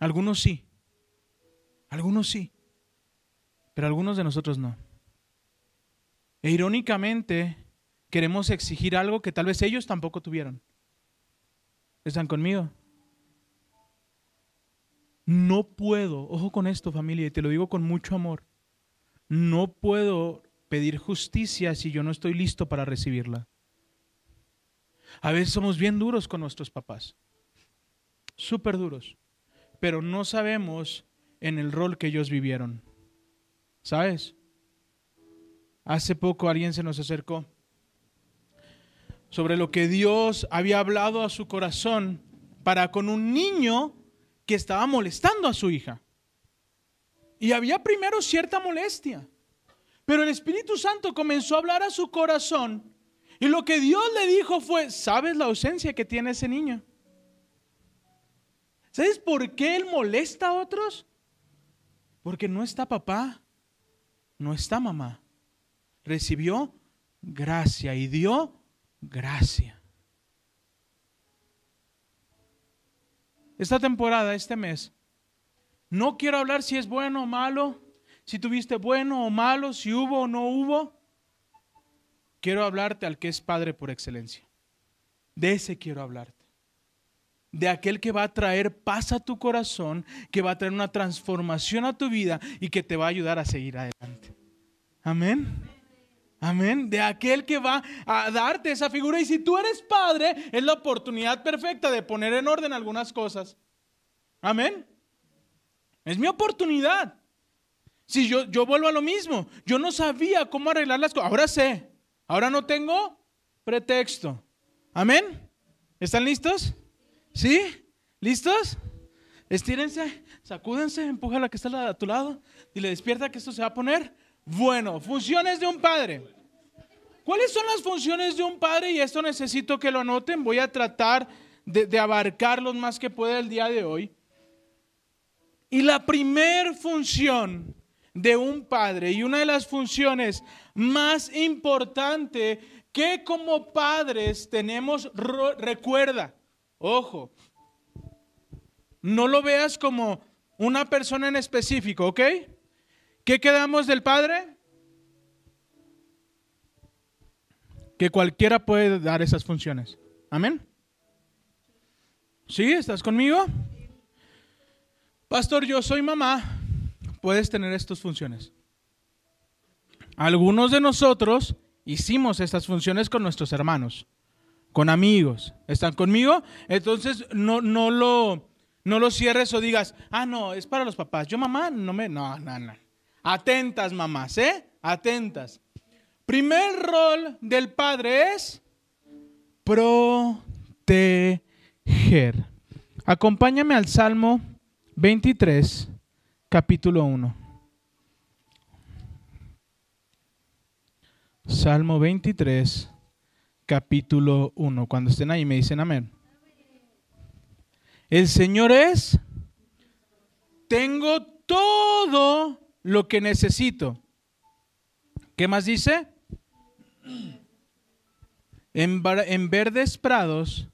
Algunos sí. Algunos sí. Pero algunos de nosotros no. E irónicamente, queremos exigir algo que tal vez ellos tampoco tuvieron. ¿Están conmigo? No puedo, ojo con esto familia, y te lo digo con mucho amor, no puedo pedir justicia si yo no estoy listo para recibirla. A veces somos bien duros con nuestros papás, súper duros, pero no sabemos en el rol que ellos vivieron. ¿Sabes? Hace poco alguien se nos acercó sobre lo que Dios había hablado a su corazón para con un niño que estaba molestando a su hija. Y había primero cierta molestia. Pero el Espíritu Santo comenzó a hablar a su corazón. Y lo que Dios le dijo fue, ¿sabes la ausencia que tiene ese niño? ¿Sabes por qué él molesta a otros? Porque no está papá, no está mamá. Recibió gracia y dio gracia. esta temporada, este mes, no quiero hablar si es bueno o malo, si tuviste bueno o malo, si hubo o no hubo. Quiero hablarte al que es Padre por excelencia. De ese quiero hablarte. De aquel que va a traer paz a tu corazón, que va a traer una transformación a tu vida y que te va a ayudar a seguir adelante. Amén. Amén. De aquel que va a darte esa figura. Y si tú eres padre, es la oportunidad perfecta de poner en orden algunas cosas. Amén. Es mi oportunidad. Si yo, yo vuelvo a lo mismo, yo no sabía cómo arreglar las cosas. Ahora sé. Ahora no tengo pretexto. Amén. ¿Están listos? ¿Sí? ¿Listos? Estírense, sacúdense, empuja a la que está a tu lado. y le despierta que esto se va a poner bueno. Funciones de un padre. ¿Cuáles son las funciones de un padre? Y esto necesito que lo anoten. Voy a tratar de, de abarcarlos más que pueda el día de hoy. Y la primer función de un padre y una de las funciones más importantes que como padres tenemos, recuerda, ojo, no lo veas como una persona en específico, ¿ok? ¿Qué quedamos del padre? que cualquiera puede dar esas funciones. Amén. ¿Sí? ¿Estás conmigo? Pastor, yo soy mamá. Puedes tener estas funciones. Algunos de nosotros hicimos estas funciones con nuestros hermanos, con amigos. ¿Están conmigo? Entonces no, no, lo, no lo cierres o digas, ah, no, es para los papás. Yo mamá no me... No, no, no. Atentas, mamás, ¿eh? Atentas. Primer rol del padre es proteger. Acompáñame al Salmo 23, capítulo 1. Salmo 23, capítulo 1. Cuando estén ahí me dicen amén. El Señor es, tengo todo lo que necesito. ¿Qué más dice? En, verdes prados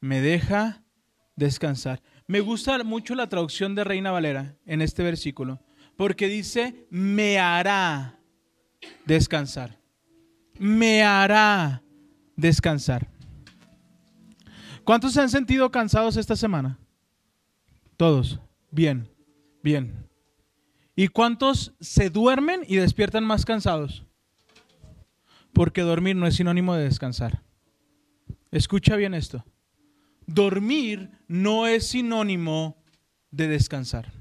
me deja descansar. Me gusta mucho la traducción de Reina Valera en este versículo, porque dice, me hará descansar. Me hará descansar. ¿Cuántos se han sentido cansados esta semana? Todos. Bien, bien. ¿Y cuántos se duermen y despiertan más cansados? Porque dormir no es sinónimo de descansar. Escucha bien esto. Dormir no es sinónimo de descansar.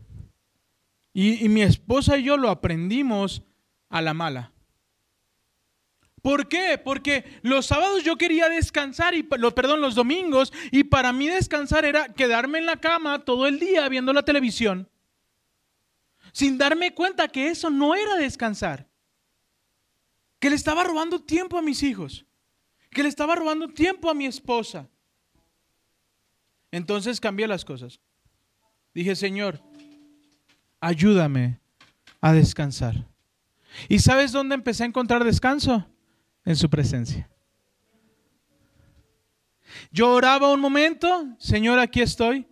Y, mi esposa y yo lo aprendimos a la mala. ¿Por qué? Porque los sábados yo quería descansar, y, perdón, los domingos, y para mí descansar era quedarme en la cama todo el día viendo la televisión, sin darme cuenta que eso no era descansar que le estaba robando tiempo a mis hijos, que le estaba robando tiempo a mi esposa. Entonces cambié las cosas. Dije, Señor, ayúdame a descansar. ¿Y sabes dónde empecé a encontrar descanso? En su presencia. Yo oraba un momento, Señor, aquí estoy.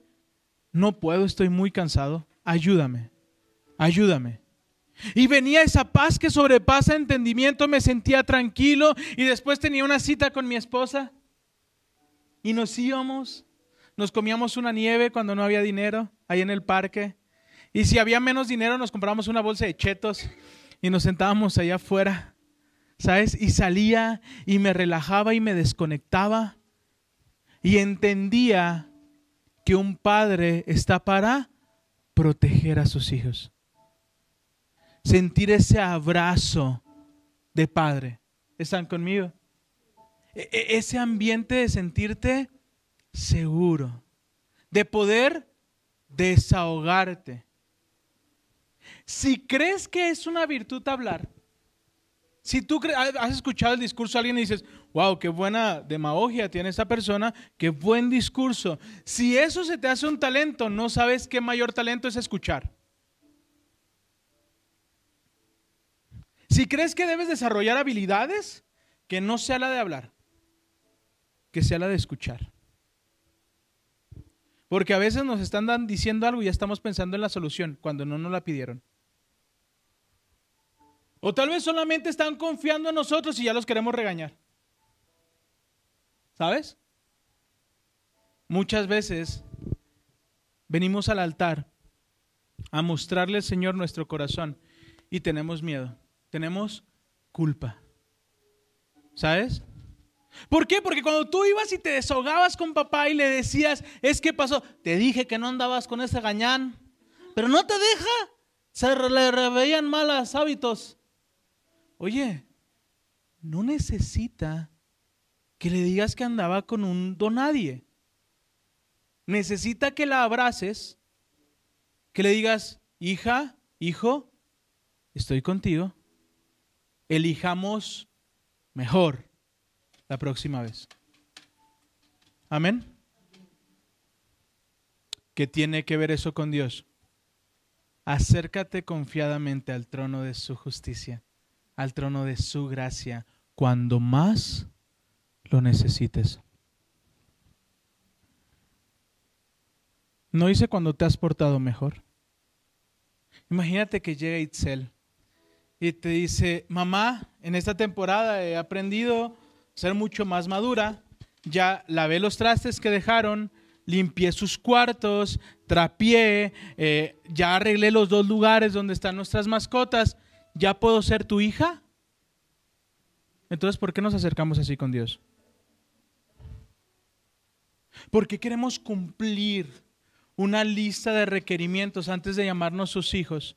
No puedo, estoy muy cansado. Ayúdame, ayúdame. Y venía esa paz que sobrepasa entendimiento, me sentía tranquilo y después tenía una cita con mi esposa y nos íbamos, nos comíamos una nieve cuando no había dinero ahí en el parque y si había menos dinero nos compramos una bolsa de chetos y nos sentábamos allá afuera, ¿sabes? Y salía y me relajaba y me desconectaba y entendía que un padre está para proteger a sus hijos. Sentir ese abrazo de padre. ¿Están conmigo? E, e, ese ambiente de sentirte seguro, de poder desahogarte. Si crees que es una virtud hablar, si tú has escuchado el discurso de alguien y dices, wow, qué buena demagogia tiene esa persona, qué buen discurso. Si eso se te hace un talento, no sabes qué mayor talento es escuchar. Si crees que debes desarrollar habilidades, que no sea la de hablar, que sea la de escuchar. Porque a veces nos están diciendo algo y ya estamos pensando en la solución cuando no nos la pidieron. O tal vez solamente están confiando en nosotros y ya los queremos regañar. ¿Sabes? Muchas veces venimos al altar a mostrarle al Señor nuestro corazón y tenemos miedo, tenemos culpa. ¿Sabes? ¿Por qué? Porque cuando tú ibas y te desahogabas con papá y le decías, es que pasó, te dije que no andabas con ese gañán, pero no te deja, se le reveían malos hábitos. Oye, no necesita que le digas que andaba con un donadie. Necesita que la abraces, que le digas, hija, hijo, estoy contigo. Elijamos mejor la próxima vez. Amén. ¿Qué tiene que ver eso con Dios? Acércate confiadamente al trono de su justicia al trono de su gracia cuando más lo necesites. ¿No dice cuando te has portado mejor? Imagínate que llega Itzel y te dice, mamá, en esta temporada he aprendido a ser mucho más madura, ya lavé los trastes que dejaron, limpié sus cuartos, trapié, eh, ya arreglé los dos lugares donde están nuestras mascotas ¿ya puedo ser tu hija? Entonces, ¿por qué nos acercamos así con Dios? Porque queremos cumplir una lista de requerimientos antes de llamarnos sus hijos.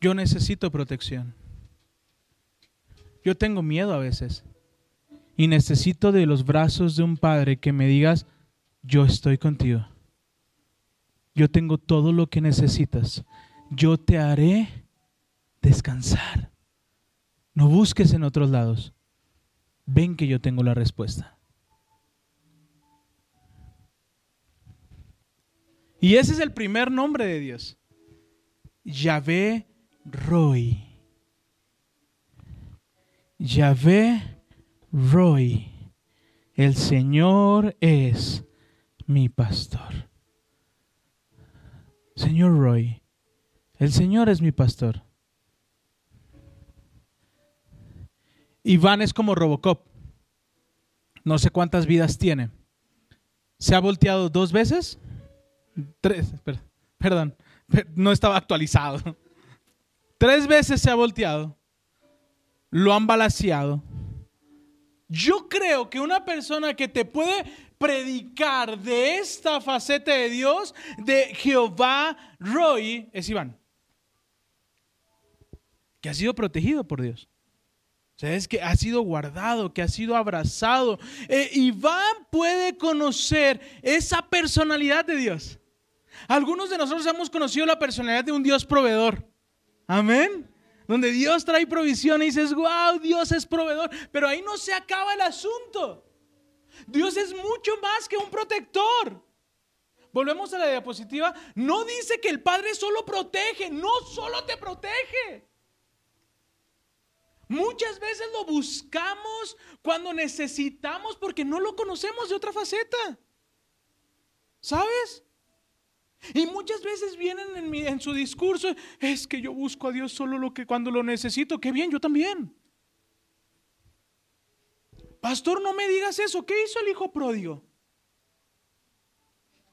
Yo necesito protección. Yo tengo miedo a veces. Y necesito de los brazos de un padre que me digas, yo estoy contigo yo tengo todo lo que necesitas. Yo te haré descansar. No busques en otros lados. Ven que yo tengo la respuesta. Y ese es el primer nombre de Dios. Yahvé Roy. Yahvé Roy. El Señor es mi pastor. Señor Roy, el Señor es mi pastor. Iván es como Robocop. No sé cuántas vidas tiene. ¿Se ha volteado dos veces? Tres, perdón, no estaba actualizado. Tres veces se ha volteado. Lo han balaseado. Yo creo que una persona que te puede predicar de esta faceta de Dios, de Jehová Roy, es Iván. Que ha sido protegido por Dios. O es que ha sido guardado, que ha sido abrazado. Eh, Iván puede conocer esa personalidad de Dios. Algunos de nosotros hemos conocido la personalidad de un Dios proveedor. Amén. Donde Dios trae provisión y dices, wow, Dios es proveedor. Pero ahí no se acaba el asunto. Dios es mucho más que un protector. Volvemos a la diapositiva. No dice que el Padre solo protege, no solo te protege. Muchas veces lo buscamos cuando necesitamos porque no lo conocemos de otra faceta. ¿Sabes? Y muchas veces vienen en, su discurso, es que yo busco a Dios solo lo que cuando lo necesito. Qué bien, yo también. Pastor, no me digas eso. ¿Qué hizo el hijo pródigo?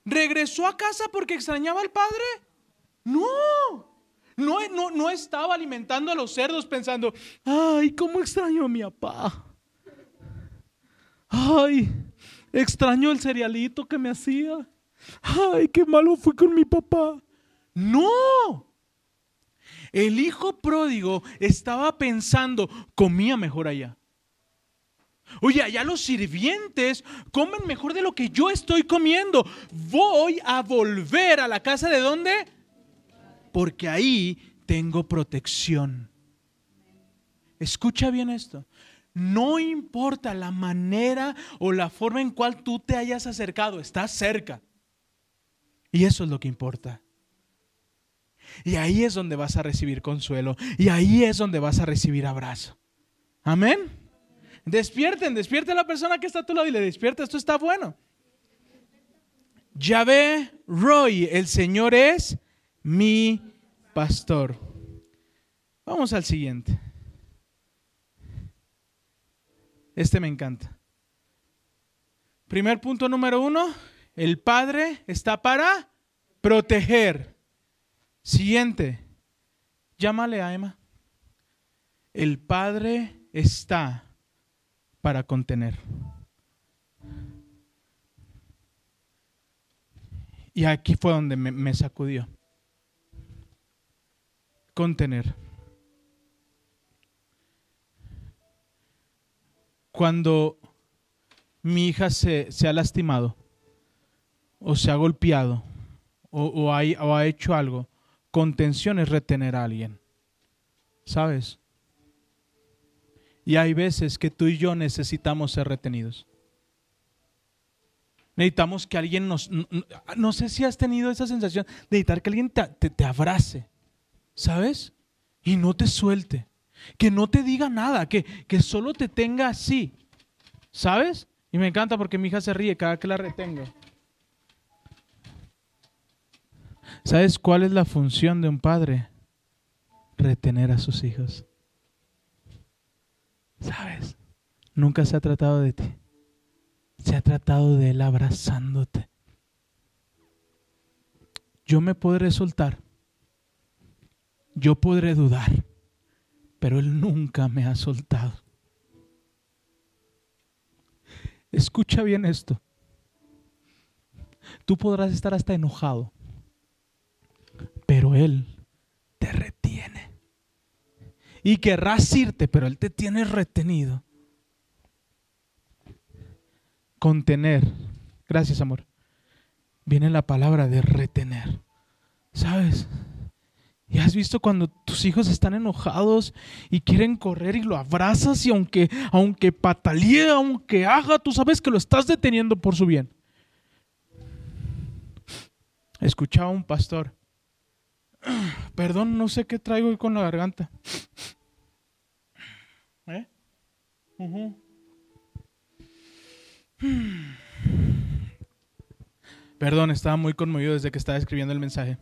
¿Regresó a casa porque extrañaba al padre? No. No, no, no estaba alimentando a los cerdos pensando, ay, cómo extraño a mi papá. Ay, extraño el cerealito que me hacía. Ay, qué malo fui con mi papá. No. El hijo pródigo estaba pensando, comía mejor allá. Oye, allá los sirvientes comen mejor de lo que yo estoy comiendo. Voy a volver a la casa de dónde? Porque ahí tengo protección. Escucha bien esto. No importa la manera o la forma en cual tú te hayas acercado, estás cerca. Y eso es lo que importa. Y ahí es donde vas a recibir consuelo. Y ahí es donde vas a recibir abrazo. Amén. Despierten, despierten a la persona que está a tu lado y le despierta, esto está bueno. Yahvé Roy, el Señor es mi pastor. Vamos al siguiente. Este me encanta. Primer punto número uno, el Padre está para proteger. Siguiente, llámale a Emma. El Padre está para contener. Y aquí fue donde me, sacudió. Contener. Cuando mi hija se, ha lastimado, o se ha golpeado, o, o ha hecho algo, contención es retener a alguien. ¿Sabes? Y hay veces que tú y yo necesitamos ser retenidos. Necesitamos que alguien nos... No, sé si has tenido esa sensación de necesitar que alguien te, te, abrace, ¿sabes? Y no te suelte. Que no te diga nada, que, que solo te tenga así, ¿sabes? Y me encanta porque mi hija se ríe cada que la retengo. ¿Sabes cuál es la función de un padre? Retener a sus hijos. ¿Sabes? Nunca se ha tratado de ti. Se ha tratado de Él abrazándote. Yo me podré soltar. Yo podré dudar. Pero Él nunca me ha soltado. Escucha bien esto. Tú podrás estar hasta enojado. Pero Él te retiene y querrás irte, pero Él te tiene retenido. Contener. Gracias, amor. Viene la palabra de retener. ¿Sabes? Y has visto cuando tus hijos están enojados y quieren correr y lo abrazas y aunque, aunque patalee, aunque haga, tú sabes que lo estás deteniendo por su bien. Escuchaba un pastor. <clears throat> Perdón, no sé qué traigo hoy con la garganta. <clears throat> ¿Eh? <clears throat> Perdón, estaba muy conmovido desde que estaba escribiendo el mensaje.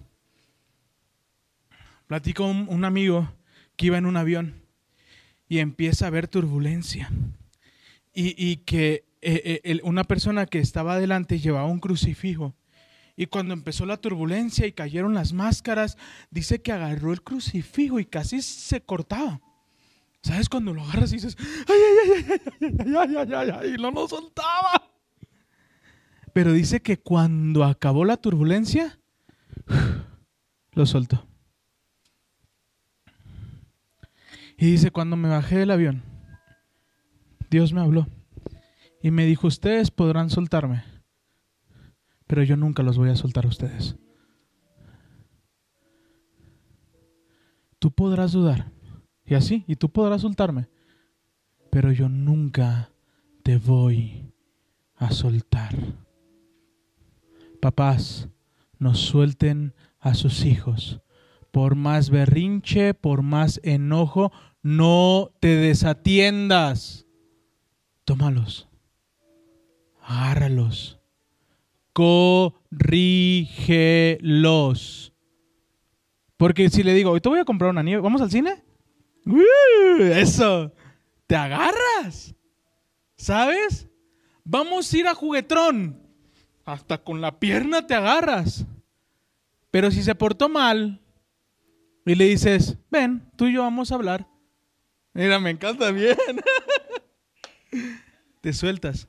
Platico un, un amigo que iba en un avión y empieza a ver turbulencia. Y, que eh, eh, una persona que estaba adelante llevaba un crucifijo. Y cuando empezó la turbulencia y cayeron las máscaras, dice que agarró el crucifijo y casi se cortaba. ¿Sabes cuando lo agarras y dices, ay, ay, ay, ay, ay, ay, ay, ay, y no lo soltaba? Pero dice que cuando acabó la turbulencia, lo soltó. Y dice, cuando me bajé del avión, Dios me habló y me dijo, ustedes podrán soltarme, pero yo nunca los voy a soltar a ustedes. Tú podrás dudar, y así, y tú podrás soltarme. Pero yo nunca te voy a soltar. papás, no suelten a sus hijos. Por más berrinche, por más enojo, no te desatiendas. Tómalos. Agárralos. Corrígelos. Porque si le digo, hoy te voy a comprar una nieve, ¿vamos al cine? Eso. Te agarras. ¿Sabes? Vamos a ir a juguetrón. Hasta con la pierna te agarras. Pero si se portó mal y le dices, ven, tú y yo vamos a hablar. Mira, me encanta bien. <laughs> te sueltas.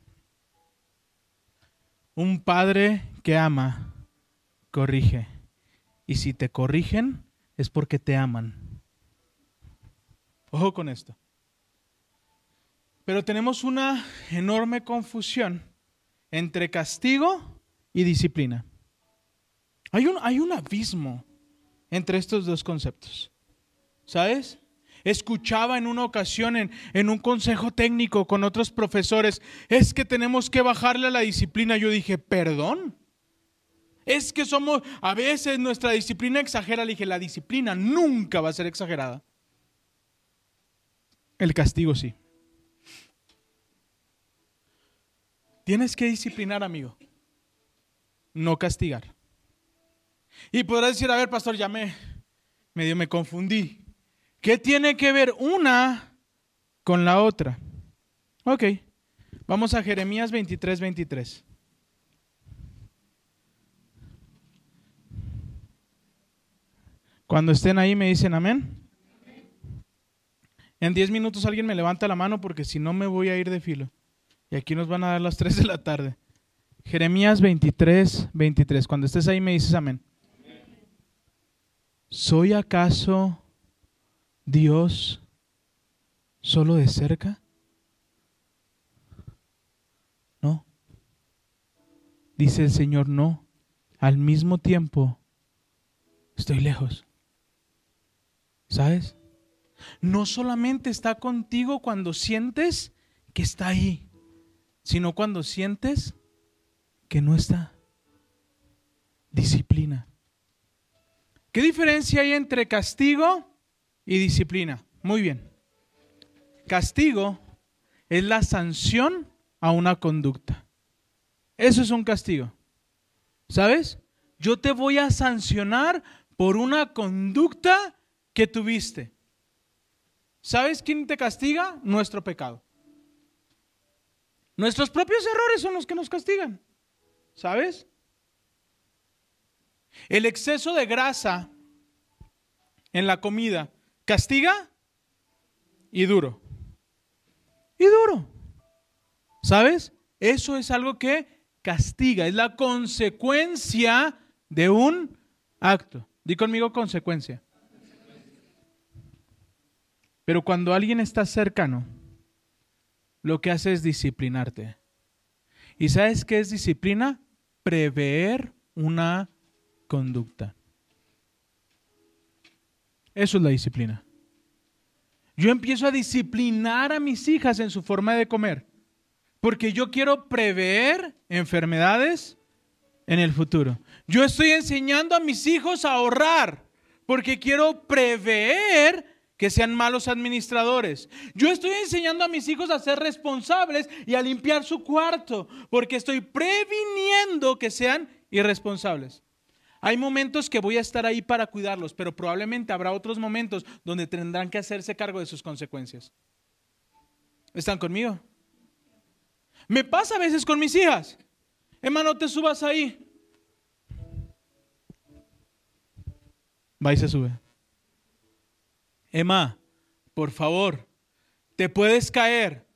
Un padre que ama, corrige. Y si te corrigen, es porque te aman. Ojo con esto. Pero tenemos una enorme confusión entre castigo y disciplina. Hay un, hay un abismo entre estos dos conceptos. ¿Sabes? Escuchaba en una ocasión en, un consejo técnico con otros profesores, es que tenemos que bajarle a la disciplina. Yo dije, perdón. Es que somos, a veces nuestra disciplina exagera. Le dije, la disciplina nunca va a ser exagerada. El castigo sí. Tienes que disciplinar, amigo. No castigar. Y podrás decir, a ver, pastor, ya me, medio me confundí. ¿Qué tiene que ver una con la otra? Ok, vamos a Jeremías 23, 23. Cuando estén ahí me dicen amén. En 10 minutos alguien me levanta la mano porque si no me voy a ir de filo. Y aquí nos van a dar las <laughs> 3 de la tarde. Jeremías 23, 23. Cuando estés ahí me dices amén. ¿Soy acaso Dios solo de cerca? No. Dice el Señor, no. Al mismo tiempo, estoy lejos. ¿Sabes? No solamente está contigo cuando sientes que está ahí, sino cuando sientes que no está. Disciplina. ¿Qué diferencia hay entre castigo y disciplina? Muy bien. Castigo es la sanción a una conducta. Eso es un castigo. ¿Sabes? Yo te voy a sancionar por una conducta que tuviste. ¿Sabes quién te castiga? Nuestro pecado. Nuestros propios errores son los que nos castigan. ¿Sabes? El exceso de grasa en la comida castiga y duro. Y duro. ¿Sabes? Eso es algo que castiga, es la consecuencia de un acto. Di conmigo consecuencia. Pero cuando alguien está cercano, lo que hace es disciplinarte. ¿Y sabes qué es disciplina? Prever una conducta. Eso es la disciplina. Yo empiezo a disciplinar a mis hijas en su forma de comer, porque yo quiero prever enfermedades en el futuro. Yo estoy enseñando a mis hijos a ahorrar, porque quiero prever que sean malos administradores. Yo estoy enseñando a mis hijos a ser responsables y a limpiar su cuarto, porque estoy previniendo que sean irresponsables. Hay momentos que voy a estar ahí para cuidarlos, pero probablemente habrá otros momentos donde tendrán que hacerse cargo de sus consecuencias. ¿Están conmigo? Me pasa a veces con mis hijas. Emma, no te subas ahí. Va y se sube. Emma, por favor, te puedes caer.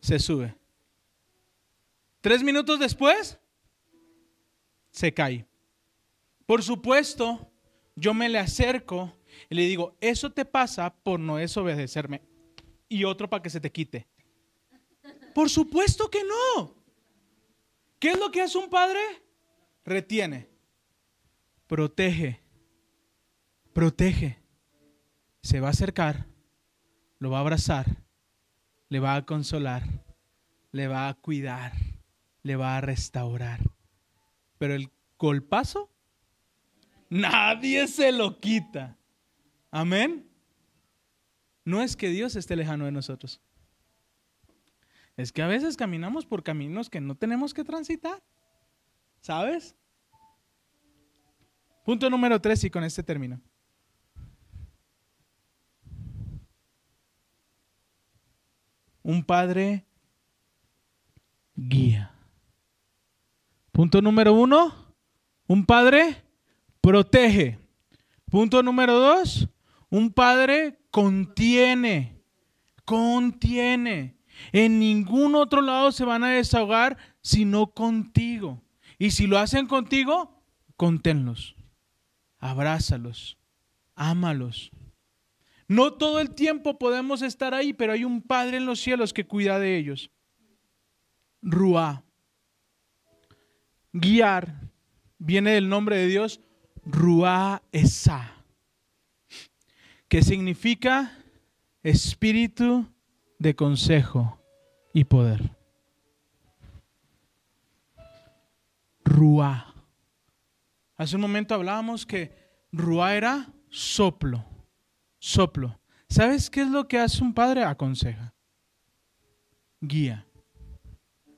Se sube. Tres minutos después, se cae. Por supuesto, yo me le acerco y le digo, eso te pasa por no desobedecerme. Y otro para que se te quite. Por supuesto que no. ¿Qué es lo que hace un padre? Retiene, protege, protege se va a acercar, lo va a abrazar, le va a consolar, le va a cuidar, le va a restaurar. pero el golpazo, nadie se lo quita. Amén. No es que Dios esté lejano de nosotros. Es que a veces caminamos por caminos que no tenemos que transitar. ¿Sabes? Punto número tres y con este término. Un padre guía. Punto número uno, un padre protege. Punto número dos, un padre contiene, contiene. En ningún otro lado se van a desahogar sino contigo. Y si lo hacen contigo, conténlos, abrázalos, ámalos. No todo el tiempo podemos estar ahí, pero hay un Padre en los cielos que cuida de ellos. Ruá. Guiar viene del nombre de Dios, Ruá Esa, que significa espíritu de consejo y poder. Ruá. Hace un momento hablábamos que Ruá era soplo, soplo. ¿Sabes qué es lo que hace un padre? Aconseja, guía,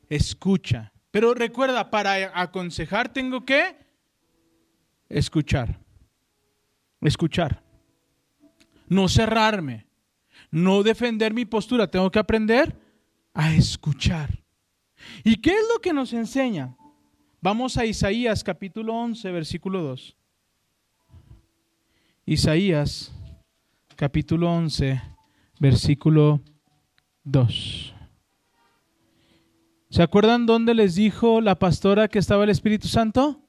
escucha. Pero recuerda, para aconsejar tengo que escuchar, escuchar, no cerrarme, no defender mi postura, tengo que aprender a escuchar. ¿Y qué es lo que nos enseña? Vamos a Isaías capítulo 11, versículo 2. Isaías capítulo 11, versículo 2. ¿Se acuerdan dónde les dijo la pastora que estaba el Espíritu Santo?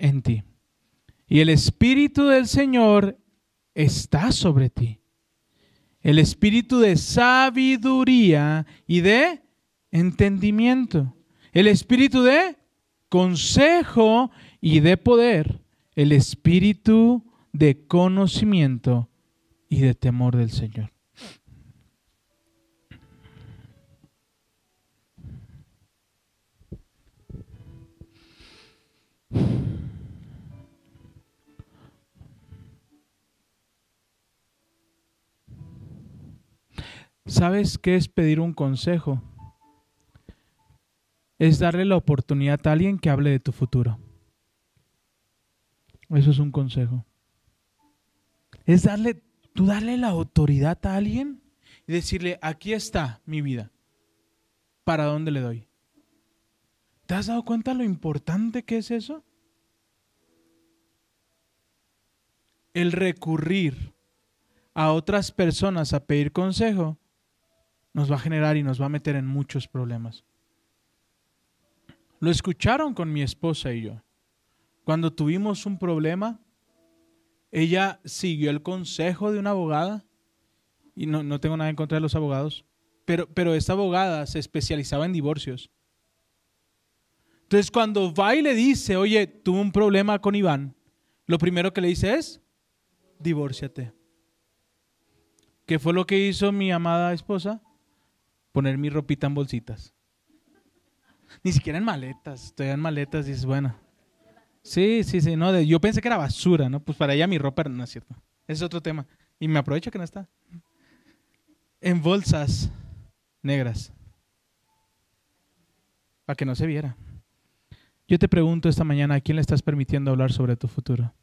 En ti. Y el Espíritu del Señor está sobre ti. El Espíritu de sabiduría y de entendimiento el espíritu de consejo y de poder, el espíritu de conocimiento y de temor del Señor. ¿Sabes qué es pedir un consejo? es darle la oportunidad a alguien que hable de tu futuro. Eso es un consejo. Es darle, tú darle la autoridad a alguien y decirle, aquí está mi vida. ¿Para dónde le doy? ¿Te has dado cuenta lo importante que es eso? El recurrir a otras personas a pedir consejo nos va a generar y nos va a meter en muchos problemas. Lo escucharon con mi esposa y yo. Cuando tuvimos un problema, ella siguió el consejo de una abogada, y no, tengo nada en contra de los abogados, pero, pero esta abogada se especializaba en divorcios. Entonces cuando va y le dice, oye, tuve un problema con Iván, lo primero que le dice es, divórciate. ¿Qué fue lo que hizo mi amada esposa? Poner mi ropita en bolsitas. Ni siquiera en maletas, estoy en maletas y dices, bueno. Sí, sí, sí, no, yo pensé que era basura, ¿no? Pues para ella mi ropa no es cierto. Ese es otro tema. Y me aprovecho que no está. En bolsas negras. Para que no se viera. Yo te pregunto esta mañana, ¿a quién le estás permitiendo hablar sobre tu futuro?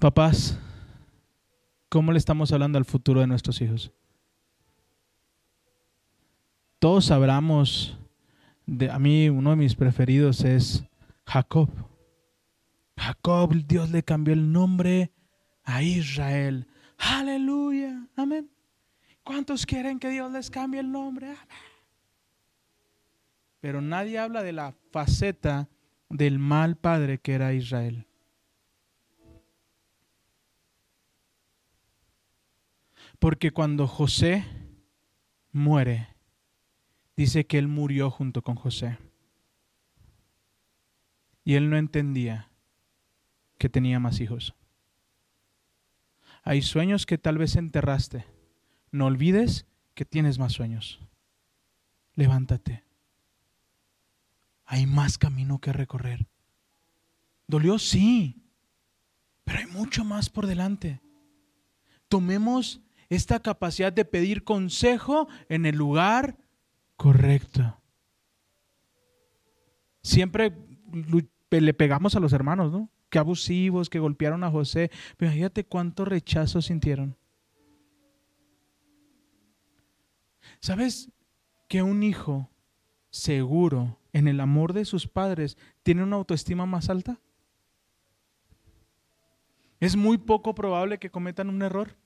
Papás, ¿cómo le estamos hablando al futuro de nuestros hijos? Todos sabramos, de, a mí uno de mis preferidos es Jacob. Jacob, Dios le cambió el nombre a Israel. Aleluya, amén. ¿Cuántos quieren que Dios les cambie el nombre? Amén. Pero nadie habla de la faceta del mal padre que era Israel. Porque cuando José muere, dice que él murió junto con José. Y él no entendía que tenía más hijos. Hay sueños que tal vez enterraste. No olvides que tienes más sueños. Levántate. hay más camino que recorrer. ¿Dolió? Sí, pero hay mucho más por delante. Tomemos esta capacidad de pedir consejo en el lugar correcto. Siempre le pegamos a los hermanos, ¿no? Qué abusivos, que golpearon a José. Pero fíjate cuánto rechazo sintieron. ¿Sabes que un hijo seguro en el amor de sus padres tiene una autoestima más alta? Es muy poco probable que cometan un error.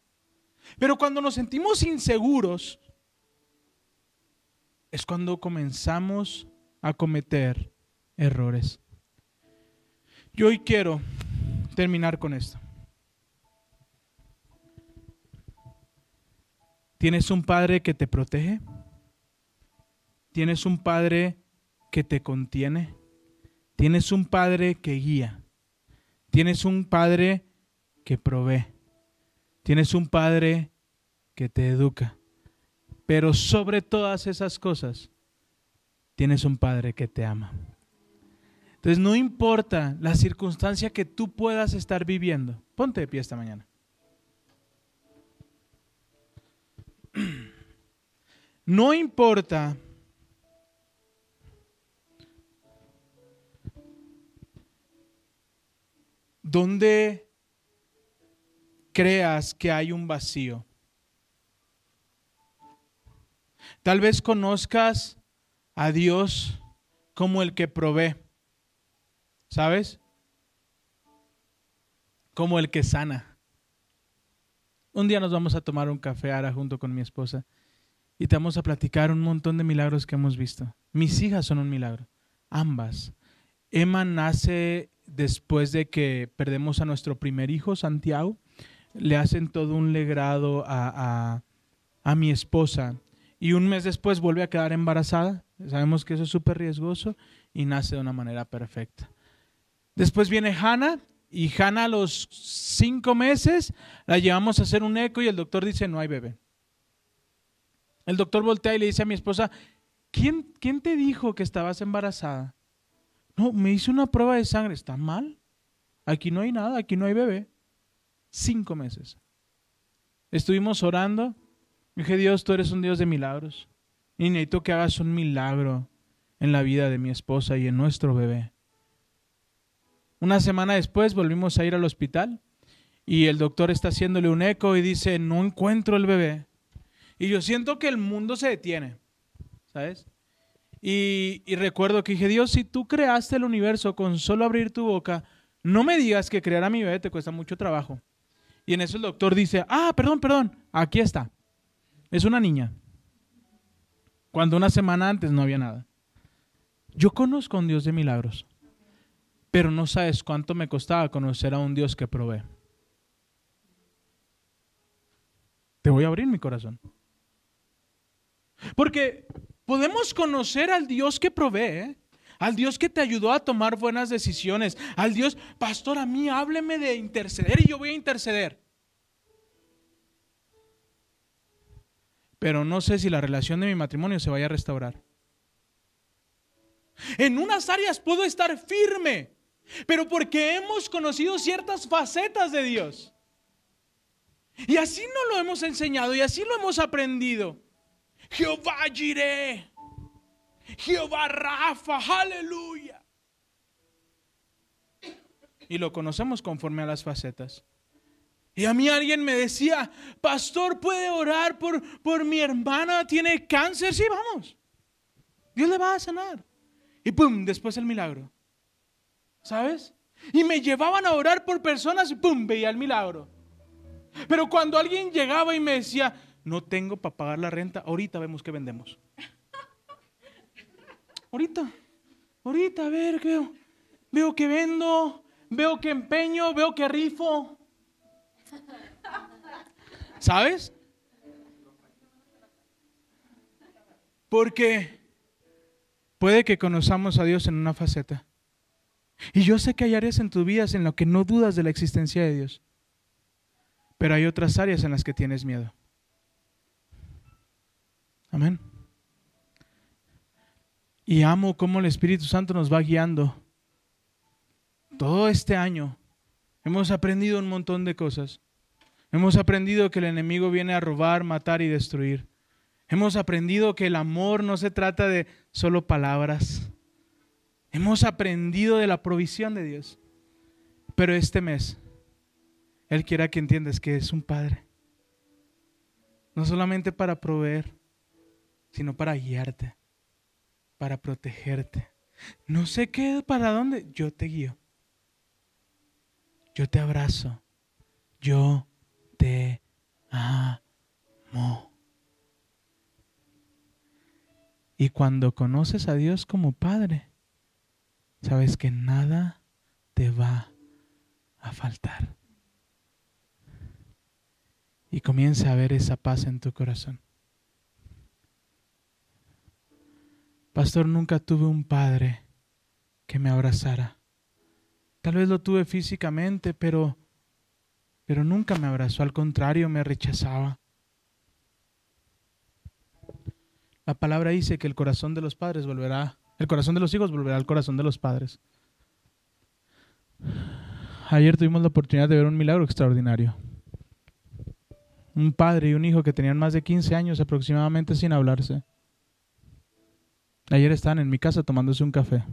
Pero cuando nos sentimos inseguros, es cuando comenzamos a cometer errores. Yo hoy quiero terminar con esto. ¿Tienes un padre que te protege? ¿Tienes un padre que te contiene? ¿Tienes un padre que guía? ¿Tienes un padre que provee? ¿Tienes un padre que te educa? Pero sobre todas esas cosas, tienes un padre que te ama. Entonces no importa la circunstancia que tú puedas estar viviendo. Ponte de pie esta mañana. <clears throat> No importa dónde creas que hay un vacío. Tal vez conozcas a Dios como el que provee. ¿Sabes? Como el que sana. Un día nos vamos a tomar un café ahora junto con mi esposa y te vamos a platicar un montón de milagros que hemos visto. Mis hijas son un milagro, ambas. Emma nace después de que perdemos a nuestro primer hijo, Santiago. Le hacen todo un legrado a, a, a mi esposa y un mes después vuelve a quedar embarazada. Sabemos que eso es súper riesgoso y nace de una manera perfecta. Después viene Hannah y Hannah a los cinco meses la llevamos a hacer un eco y el doctor dice no hay bebé. El doctor voltea y le dice a mi esposa, ¿quién, quién te dijo que estabas embarazada? No, me hice una prueba de sangre. ¿Está mal? Aquí no hay nada, aquí no hay bebé. Cinco meses. Estuvimos orando. Dije, Dios, tú eres un Dios de milagros. Y necesito que hagas un milagro en la vida de mi esposa y en nuestro bebé. Una semana después volvimos a ir al hospital y el doctor está haciéndole un eco y dice, no encuentro el bebé. Y yo siento que el mundo se detiene, ¿sabes? Y, y, recuerdo que dije, Dios, si tú creaste el universo con solo abrir tu boca, no me digas que crear a mi bebé te cuesta mucho trabajo. Y en eso el doctor dice, ah, perdón, perdón, aquí está. Es una niña. Cuando una semana antes no había nada. Yo conozco a un Dios de milagros pero no sabes cuánto me costaba conocer a un Dios que provee. Te voy a abrir mi corazón. Porque podemos conocer al Dios que provee, ¿eh? al Dios que te ayudó a tomar buenas decisiones, al Dios, pastor, a mí hábleme de interceder y yo voy a interceder. Pero no sé si la relación de mi matrimonio se vaya a restaurar. En unas áreas puedo estar firme, pero porque hemos conocido ciertas facetas de Dios. Y así no lo hemos enseñado y así lo hemos aprendido. Jehová Jireh, Jehová Rafa, aleluya. Y lo conocemos conforme a las facetas. Y a mí alguien me decía, pastor, ¿puede orar por, por mi hermana? ¿Tiene cáncer? Sí, vamos. Dios le va a sanar. Y pum, después el milagro. ¿Sabes? Y me llevaban a orar por personas y ¡pum! veía el milagro. Pero cuando alguien llegaba y me decía, no tengo para pagar la renta, ahorita vemos qué vendemos. <laughs> Ahorita, ahorita, a ver, veo, veo que vendo, veo que empeño, veo que rifo. ¿Sabes? Porque puede que conozcamos a Dios en una faceta y yo sé que hay áreas en tu vida en las que no dudas de la existencia de Dios. Pero hay otras áreas en las que tienes miedo. Amén. Y amo cómo el Espíritu Santo nos va guiando. Todo este año hemos aprendido un montón de cosas. Hemos aprendido que el enemigo viene a robar, matar y destruir. Hemos aprendido que el amor no se trata de solo palabras. Hemos aprendido de la provisión de Dios. Pero este mes, Él quiere que entiendas que es un Padre. No solamente para proveer, sino para guiarte, para protegerte. No sé qué, para dónde, yo te guío. Yo te abrazo. Yo te amo. Y cuando conoces a Dios como Padre, sabes que nada te va a faltar. Y comienza a ver esa paz en tu corazón. Pastor, nunca tuve un padre que me abrazara. Tal vez lo tuve físicamente, pero pero nunca me abrazó, al contrario, me rechazaba. La palabra dice que el corazón de los padres volverá, el corazón de los hijos volverá al corazón de los padres. Ayer tuvimos la oportunidad de ver un milagro extraordinario. Un padre y un hijo que tenían más de 15 años aproximadamente sin hablarse. Ayer estaban en mi casa tomándose un café.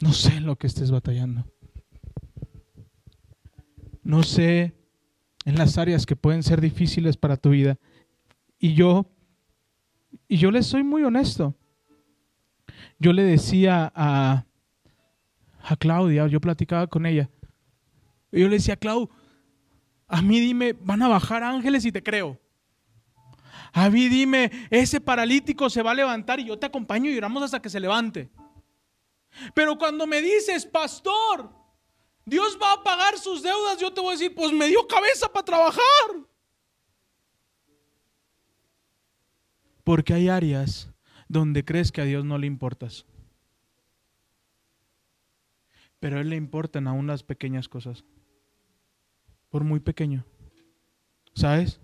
No sé lo que estés batallando. No sé en las áreas que pueden ser difíciles para tu vida. Y yo, y yo le soy muy honesto. Yo le decía a, a Claudia, yo platicaba con ella. Yo le decía, Clau, a mí dime, van a bajar ángeles y te creo. A mí dime, ese paralítico se va a levantar y yo te acompaño y oramos hasta que se levante. Pero cuando me dices, pastor, Dios va a pagar sus deudas, yo te voy a decir, pues me dio cabeza para trabajar. Porque hay áreas donde crees que a Dios no le importas. Pero a Él le importan aún las pequeñas cosas. Por muy pequeño. ¿Sabes?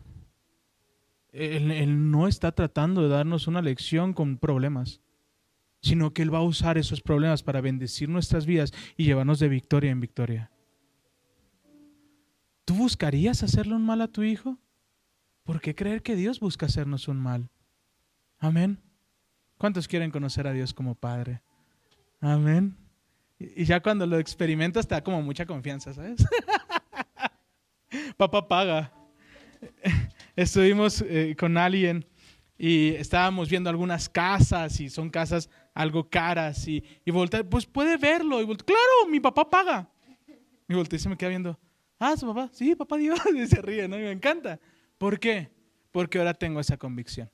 Él, él, no está tratando de darnos una lección con problemas sino que Él va a usar esos problemas para bendecir nuestras vidas y llevarnos de victoria en victoria. ¿Tú buscarías hacerle un mal a tu hijo? ¿Por qué creer que Dios busca hacernos un mal? Amén. ¿Cuántos quieren conocer a Dios como Padre? Amén. Y ya cuando lo experimentas te da como mucha confianza, ¿sabes? <laughs> Papá paga. <laughs> Estuvimos eh, con alguien y estábamos viendo algunas casas y son casas algo caras y, y pues puede verlo. Y claro, mi papá paga. Y voltea y se me queda viendo, ah, su papá, sí, papá Dios, <laughs> y se ríe, ¿no? Y me encanta. ¿Por qué? Porque ahora tengo esa convicción.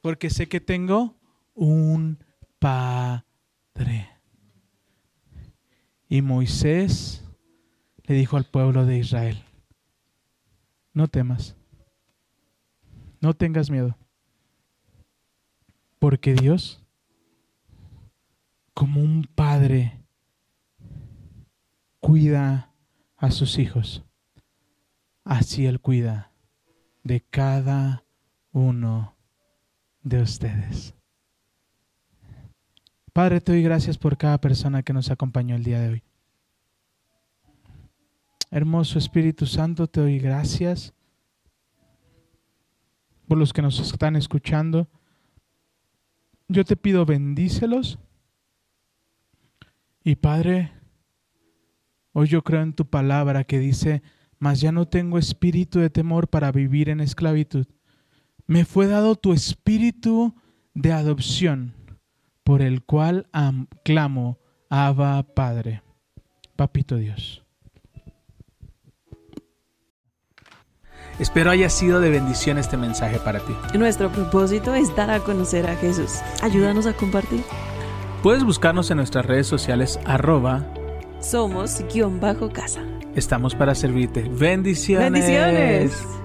Porque sé que tengo un padre. Y Moisés le dijo al pueblo de Israel, no temas, no tengas miedo, porque Dios como un padre cuida a sus hijos, así Él cuida de cada uno de ustedes. Padre, te doy gracias por cada persona que nos acompañó el día de hoy. Hermoso Espíritu Santo, te doy gracias por los que nos están escuchando. Yo te pido bendícelos y Padre, hoy yo creo en tu palabra que dice, mas ya no tengo espíritu de temor para vivir en esclavitud. Me fue dado tu espíritu de adopción, por el cual clamo, Abba Padre. Papito Dios. Espero haya sido de bendición este mensaje para ti. Nuestro propósito es dar a conocer a Jesús. Ayúdanos a compartir. Puedes buscarnos en nuestras redes sociales arroba somos guion bajo casa. Estamos para servirte. Bendiciones. Bendiciones.